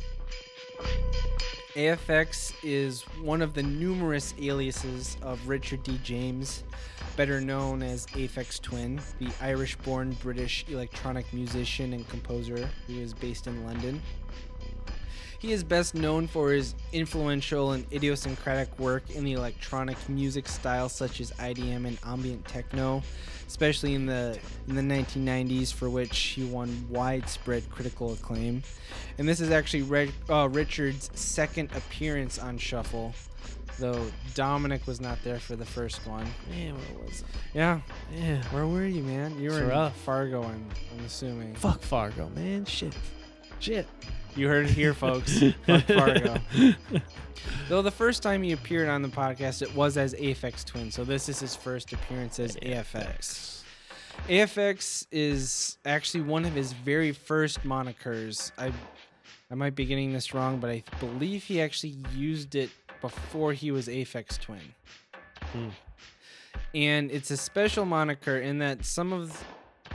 AFX is one of the numerous aliases of Richard D. James, better known as Aphex Twin, the Irish born British electronic musician and composer who is based in London. He is best known for his influential and idiosyncratic work in the electronic music styles such as IDM and ambient techno, especially in the in the 1990s, for which he won widespread critical acclaim. And this is actually Red, uh, Richard's second appearance on Shuffle, though Dominic was not there for the first one. Man, what was it? Yeah, Yeah. where were you, man? You were It's in rough. Fargo, I'm, I'm assuming. Fuck Fargo, man. Shit. Shit. You heard it here, folks. Fuck Fargo. Though the first time he appeared on the podcast, it was as Aphex Twin, so this is his first appearance as AFX. AFX is actually one of his very first monikers. I, I might be getting this wrong, but I believe he actually used it before he was Aphex Twin. Hmm. And it's a special moniker in that some of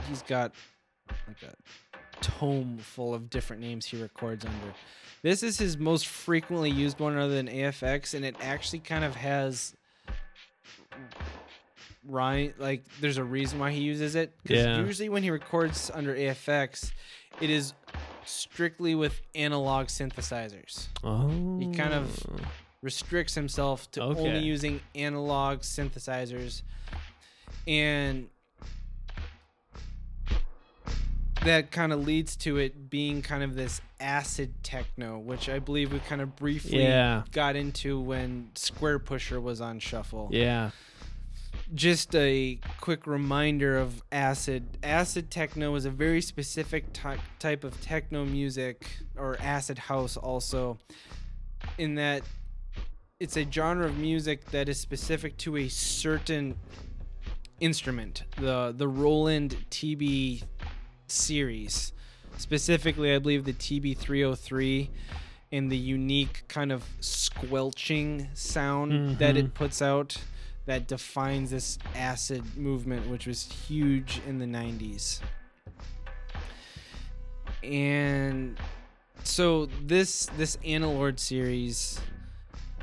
he's got like a tome full of different names he records under. This is his most frequently used one other than AFX, and it actually kind of has right like there's a reason why he uses it. 'Cause Yeah. usually when he records under AFX, it is strictly with analog synthesizers. Oh. He kind of oh. restricts himself to only using analog synthesizers and that kind of leads to it being kind of this acid techno which i believe we kind of briefly Yeah. got into when Squarepusher was on shuffle Yeah. just a quick reminder of acid acid techno is a very specific ty- type of techno music or acid house also in that it's a genre of music that is specific to a certain instrument the the roland tb series specifically i believe the tb303 and the unique kind of squelching sound that Mhm. it puts out that defines this acid movement which was huge in the 90s and so this this Analord series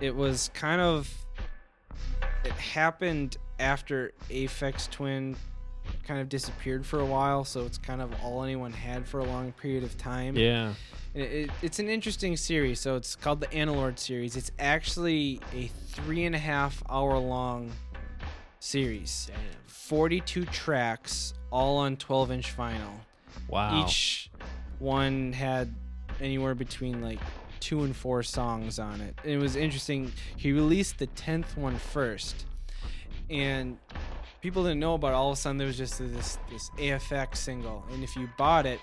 it was kind of it happened after Aphex Twin kind of disappeared for a while so it's kind of all anyone had for a long period of time Yeah. it, it, it's an interesting series. So it's called the Analord series. It's actually a three and a half hour long series. Damn. 42 tracks, all on 12 inch vinyl. Wow. Each one had anywhere between like two and four songs on it. And it was interesting. He released the 10th one first. And people didn't know about it. All of a sudden, there was just this, this AFX single. And if you bought it,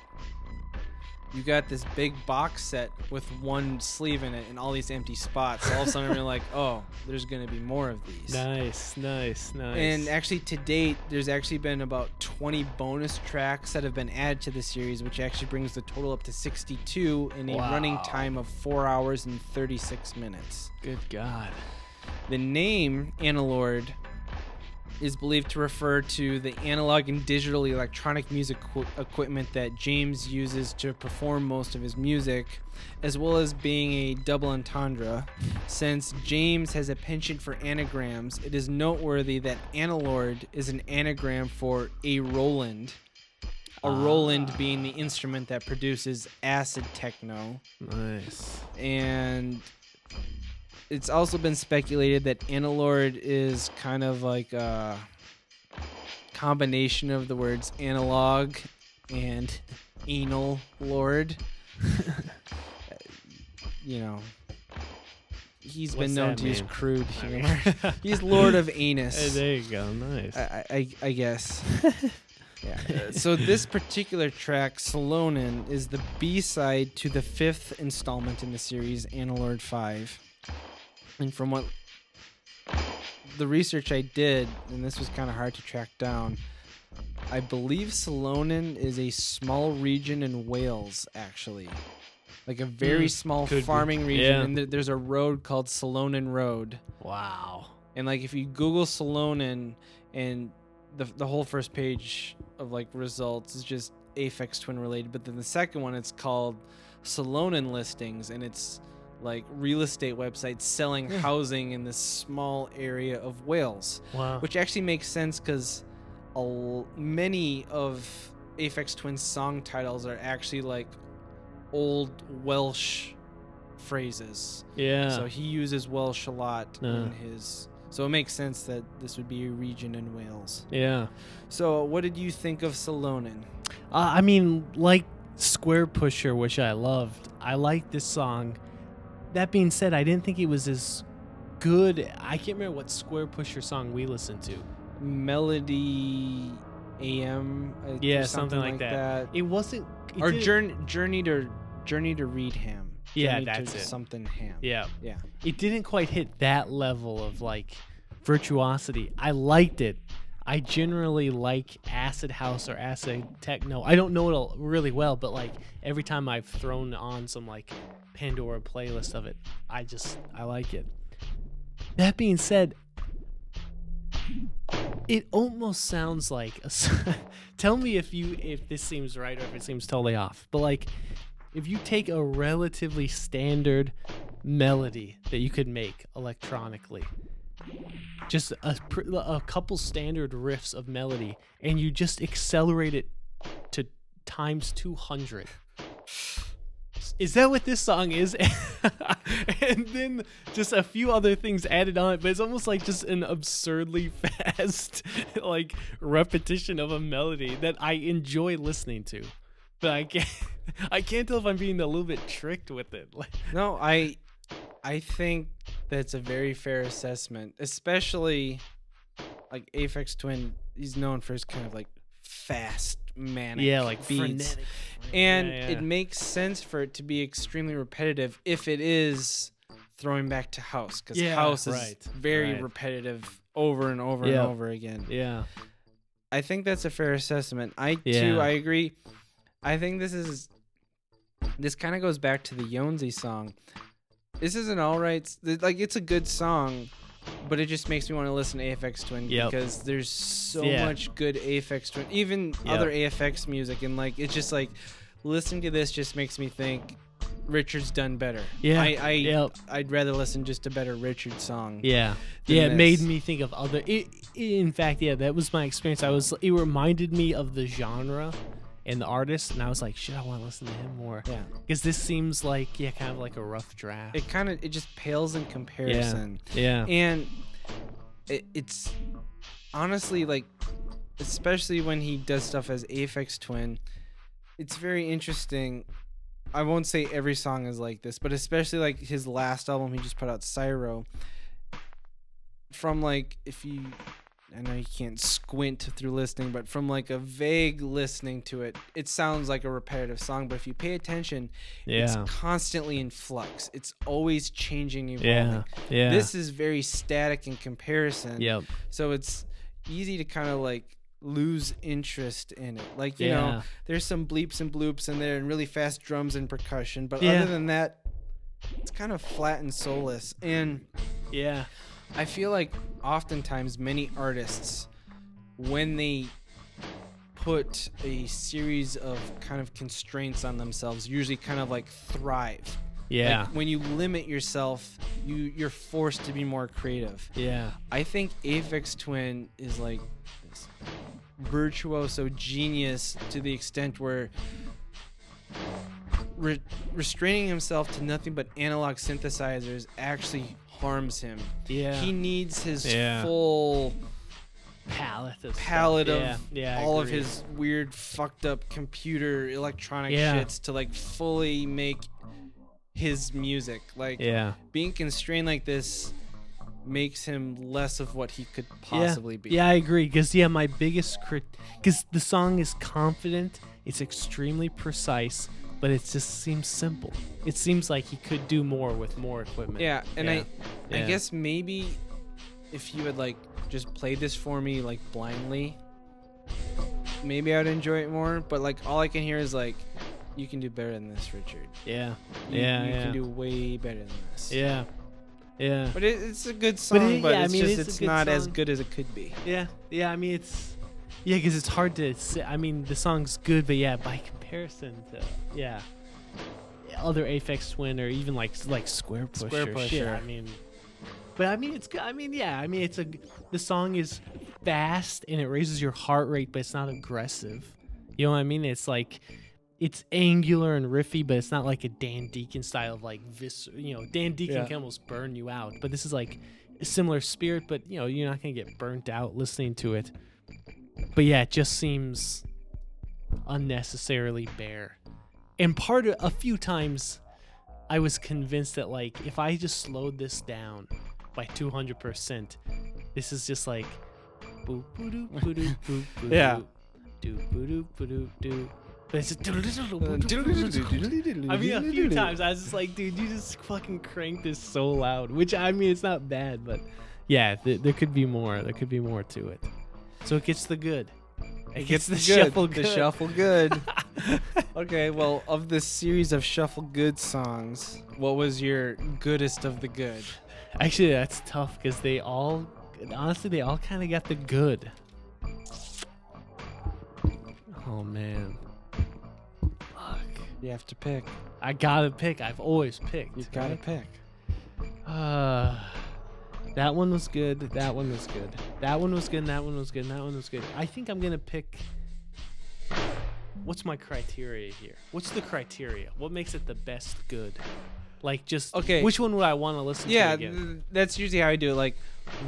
you got this big box set with one sleeve in it and all these empty spots. So all of a sudden, you're like, oh, there's going to be more of these. Nice. Nice. Nice. And actually, to date, there's actually been about 20 bonus tracks that have been added to the series, which actually brings the total up to 62 in a running time of 4 hours and 36 minutes. Good God. The name Analord is believed to refer to the analog and digital electronic music qu- equipment that James uses to perform most of his music, as well as being a double entendre. Since James has a penchant for anagrams, it is noteworthy that Analord is an anagram for a Roland. A ah. Roland being the instrument that produces acid techno Nice. and it's also been speculated that Analord is kind of like a combination of the words analog and anal lord. you know, he's What's been known that to use crude humor. he's Lord of Hey, Anus. there you go. Nice. I, I, I guess. yeah. Uh, So this particular track, Cilonen, is the B-side to the fifth installment in the series, Analord 5. And from what the research I did, and this was kind of hard to track down, I believe Salonen is a small region in Wales, actually. Like a very Hmm, small could be. farming region, Yeah. and there- there's a road called Salonen Road. wow. And like if you Google Salonen and the the whole first page of like results is just Aphex Twin related, but then the second one it's called Salonen listings and it's like real estate websites selling housing in this small area of Wales, Wow. which actually makes sense because many of Aphex Twin's song titles are actually like old Welsh phrases. yeah. So he uses Welsh a lot Yeah. in his. So it makes sense that this would be a region in Wales. yeah. So what did you think of Cilonen? Uh, I mean, like Squarepusher, which I loved. I liked this song. That being said, I didn't think it was as good. I can't remember what Squarepusher song we listened to. Melody AM? uh, Yeah, something like that. It wasn't. It Or journey, journey to Journey to Reedham. Yeah, Journey that's to it. Something ham. Yeah. Yeah. It didn't quite hit that level of like virtuosity. I liked it. I generally like acid house or acid techno. I don't know it all really well, but like every time I've thrown on some like Pandora playlist of it, I just I like it. That being said, it almost sounds like a tell me if you if this seems right or if it seems totally off. But like if you take a relatively standard melody that you could make electronically just a, a couple standard riffs of melody and you just accelerate it to times 200 is that what this song is? and then just a few other things added on it, but it's almost like just an absurdly fast like repetition of a melody that I enjoy listening to. But I can't I can't tell if I'm being a little bit tricked with it. No, I I think that's a very fair assessment, especially like Aphex Twin. He's known for his kind of like fast, manic, yeah, like beats, frenetic. and Yeah, yeah. it makes sense for it to be extremely repetitive if it is throwing back to house because Yeah, house is right, very right. repetitive over and over and over again. Yeah. I think that's a fair assessment. I too, I agree. I think this is this kind of goes back to the Jónsi song. This is an all right, like it's a good song, but it just makes me want to listen to Aphex Twin Yep. because there's so Yeah. much good Aphex Twin, even Yep. other AFX music, and like it's just like listening to this just makes me think Richard's done better. Yeah. I, I Yep. I'd rather listen just to better Richard song. Yeah. Yeah, it made me think of other it, in fact, yeah, that was my experience. I was it reminded me of the genre and the artist and I was like, shit, I want to listen to him more. Yeah. Cuz this seems like yeah, kind of like a rough draft. It kind of it just pales in comparison. yeah. yeah. and it, it's honestly like especially when he does stuff as Aphex Twin it's very interesting i won't say every song is like this but especially like his last album he just put out Syro from like if you I know you can't squint through listening, but from like a vague listening to it, it sounds like a repetitive song. But if you pay attention, Yeah. it's constantly in flux. It's always changing, evolving. Yeah. Yeah. This is very static in comparison. Yep. So it's easy to kind of like lose interest in it. Like, you Yeah. know, there's some bleeps and bloops in there and really fast drums and percussion. But Yeah. other than that, it's kind of flat and soulless. And Yeah. I feel like oftentimes many artists, when they put a series of kind of constraints on themselves, usually kind of like thrive. Yeah. Like when you limit yourself, you you're forced to be more creative. yeah. I think Aphex Twin is like this virtuoso genius to the extent where re- restraining himself to nothing but analog synthesizers actually harms him. Yeah. He needs his Yeah. full palette of stuff. palette of yeah. Yeah, I all of agree. his weird fucked up computer electronic Yeah. shits to like fully make his music. Like Yeah. being constrained like this makes him less of what he could possibly yeah. be. Yeah, I agree. Because yeah, my biggest crit, because the song is confident, it's extremely precise, but it just seems simple. It seems like he could do more with more equipment. Yeah, and Yeah. I I guess maybe if you had like just played this for me like blindly, maybe I'd enjoy it more. But like all I can hear is like, you can do better than this, Richard. Yeah. You, Yeah, you yeah. can do way better than this. Yeah. Yeah. But it, it's a good song, but, it- yeah, I it's mean, just it's it's, not as good as it could be. Yeah. Yeah. I mean, it's yeah, because it's hard to. Say, I mean, the song's good, but yeah, by comparison to yeah, other Aphex Twin or even like like Squarepusher. Square shit, Pusher. I mean, but I mean, it's good. I mean, yeah. I mean, it's a the song is fast and it raises your heart rate, but it's not aggressive. You know what I mean? It's like it's angular and riffy, but it's not like a Dan Deacon style of like vis. You know, Dan Deacon Yeah. can almost burn you out, but this is like a similar spirit. But you know, you're not gonna get burnt out listening to it. But yeah, it just seems unnecessarily bare. And part of a few times, I was convinced that like if I just slowed this down by 200%, this is just like boop boo doo boo doo boop boo Yeah. doo boo doo boo doo doo. But it's I mean, a few times I was just like, dude, you just fucking cranked this so loud. Which I mean, it's not bad, but yeah, th- there could be more. There could be more to it. So it gets the good. It gets the, shuffle good. good. The shuffle good. okay, well, of this series of shuffle good songs, what was your goodest of the good? Actually, that's tough because they all, honestly, they all kind of got the good. Oh man, fuck! You have to pick. I gotta pick. I've always picked. You've got to right? pick. Uh, that one was good. That one was good. That one was good. That one was good. That one was good. I think I'm gonna pick. what's my criteria here? What's the criteria? What makes it the best good? Like just Okay. Which one would I want to listen Yeah, to again? th- that's usually how I do it. Like,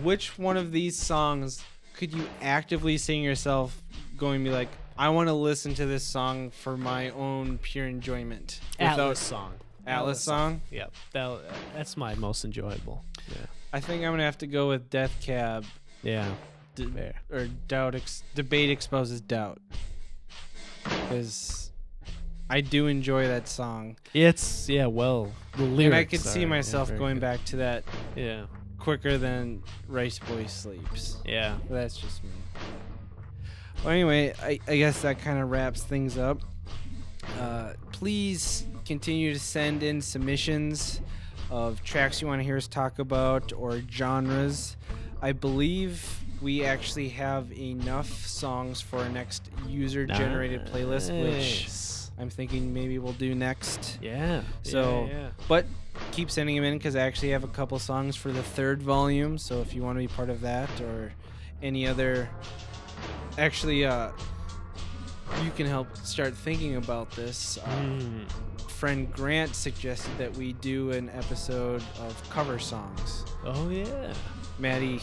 which one of these songs could you actively sing yourself going to be like, I want to listen to this song for my own pure enjoyment? Atlas song. Atlas song? Yep. That, that's my most enjoyable. Yeah. I think I'm to have to go with Death Cab Yeah. D- Fair. or Doubt ex- Debate Exposes Doubt. Because I do enjoy that song. It's yeah, well, the lyrics. and I could see are, yeah, myself very going good. back to that Yeah. quicker than Riceboy Sleeps. Yeah. But that's just me. Well, anyway, I, I guess that kind of wraps things up. Uh, please continue to send in submissions of tracks you want to hear us talk about or genres. I believe we actually have enough songs for our next user generated playlist, which I'm thinking maybe we'll do next. Yeah. So- yeah, yeah. But keep sending them in because I actually have a couple songs for the third volume. So if you want to be part of that or any other, actually, uh, you can help start thinking about this. Uh, Mm. Friend Grant suggested that we do an episode of cover songs. Oh yeah. Maddie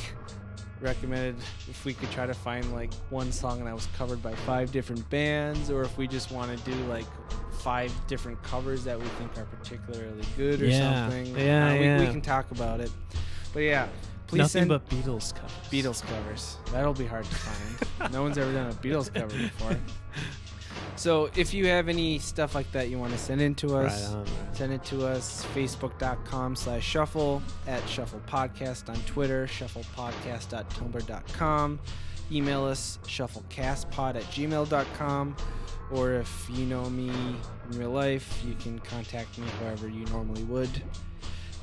recommended if we could try to find like one song that was covered by five different bands, or if we just want to do like five different covers that we think are particularly good or Yeah. something. Yeah, Uh, we, we can talk about it. But yeah, please Nothing send but Beatles covers. Beatles covers. That'll be hard to find. no one's ever done a Beatles cover before. So if you have any stuff like that you want to send in to Right us, on. Right. Send it to us, facebook.com slash shuffle, at shuffle podcast on Twitter, shufflepodcast.tumblr.com. Email us, shufflecastpod at gmail.com. Or if you know me in real life, you can contact me however you normally would.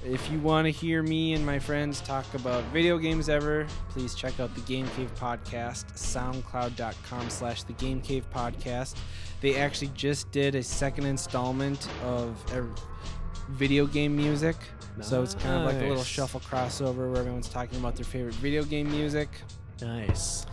If you want to hear me and my friends talk about video games ever, please check out the Game Cave Podcast, soundcloud.com slash the Game Cave Podcast. They actually just did a second installment of er, video game music. So it's kind of like a little shuffle crossover where everyone's talking about their favorite video game music. Nice.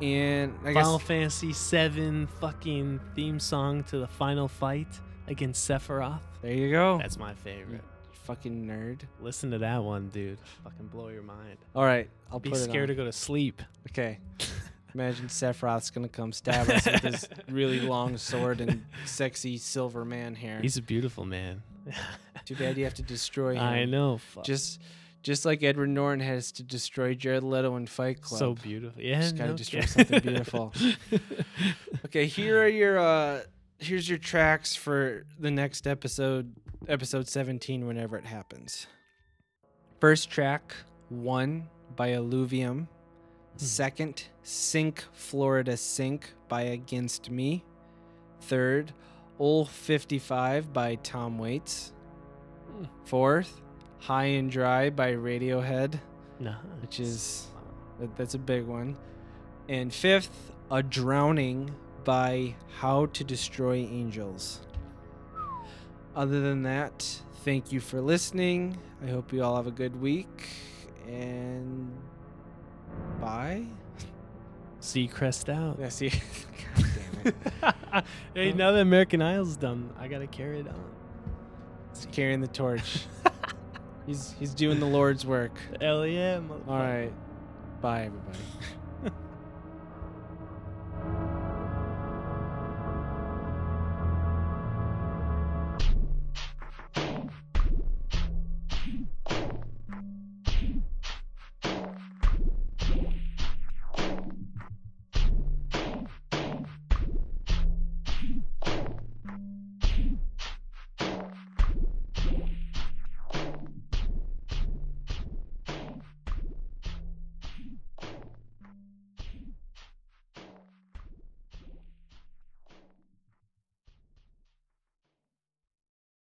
And I Final guess Fantasy VII fucking theme song to the final fight against Sephiroth. there you go. That's my favorite. Fucking nerd. Listen to that one, dude. Fucking blow your mind. All right, I'll Be put it scared on. to go to sleep. Okay. Imagine Sephiroth's gonna come stab us with his really long sword and sexy silver man hair. He's a beautiful man. Too bad you have to destroy him. I know. Fuck. Just, just like Edward Norton has to destroy Jared Leto in Fight Club. so beautiful. Yeah, Just gotta no destroy kidding. something beautiful. Okay, here are your uh here's your tracks for the next episode, episode 17 whenever it happens. First track, 1 by Alluvium. Second, Sink Florida Sink by Against Me. Third, Ol 55 by Tom Waits. Hmm. Fourth, High and Dry by Radiohead. Nice. Which is- That, that's a big one. And fifth, A Drowning by How to Destroy Angels. Other than that, thank you for listening. I hope you all have a good week. And bye. See crest out. Yeah, see. God damn it. hey, now that American Idol's done, I gotta carry it on. He's carrying the torch. he's he's doing the Lord's work. Hell yeah, All right. Bye, everybody.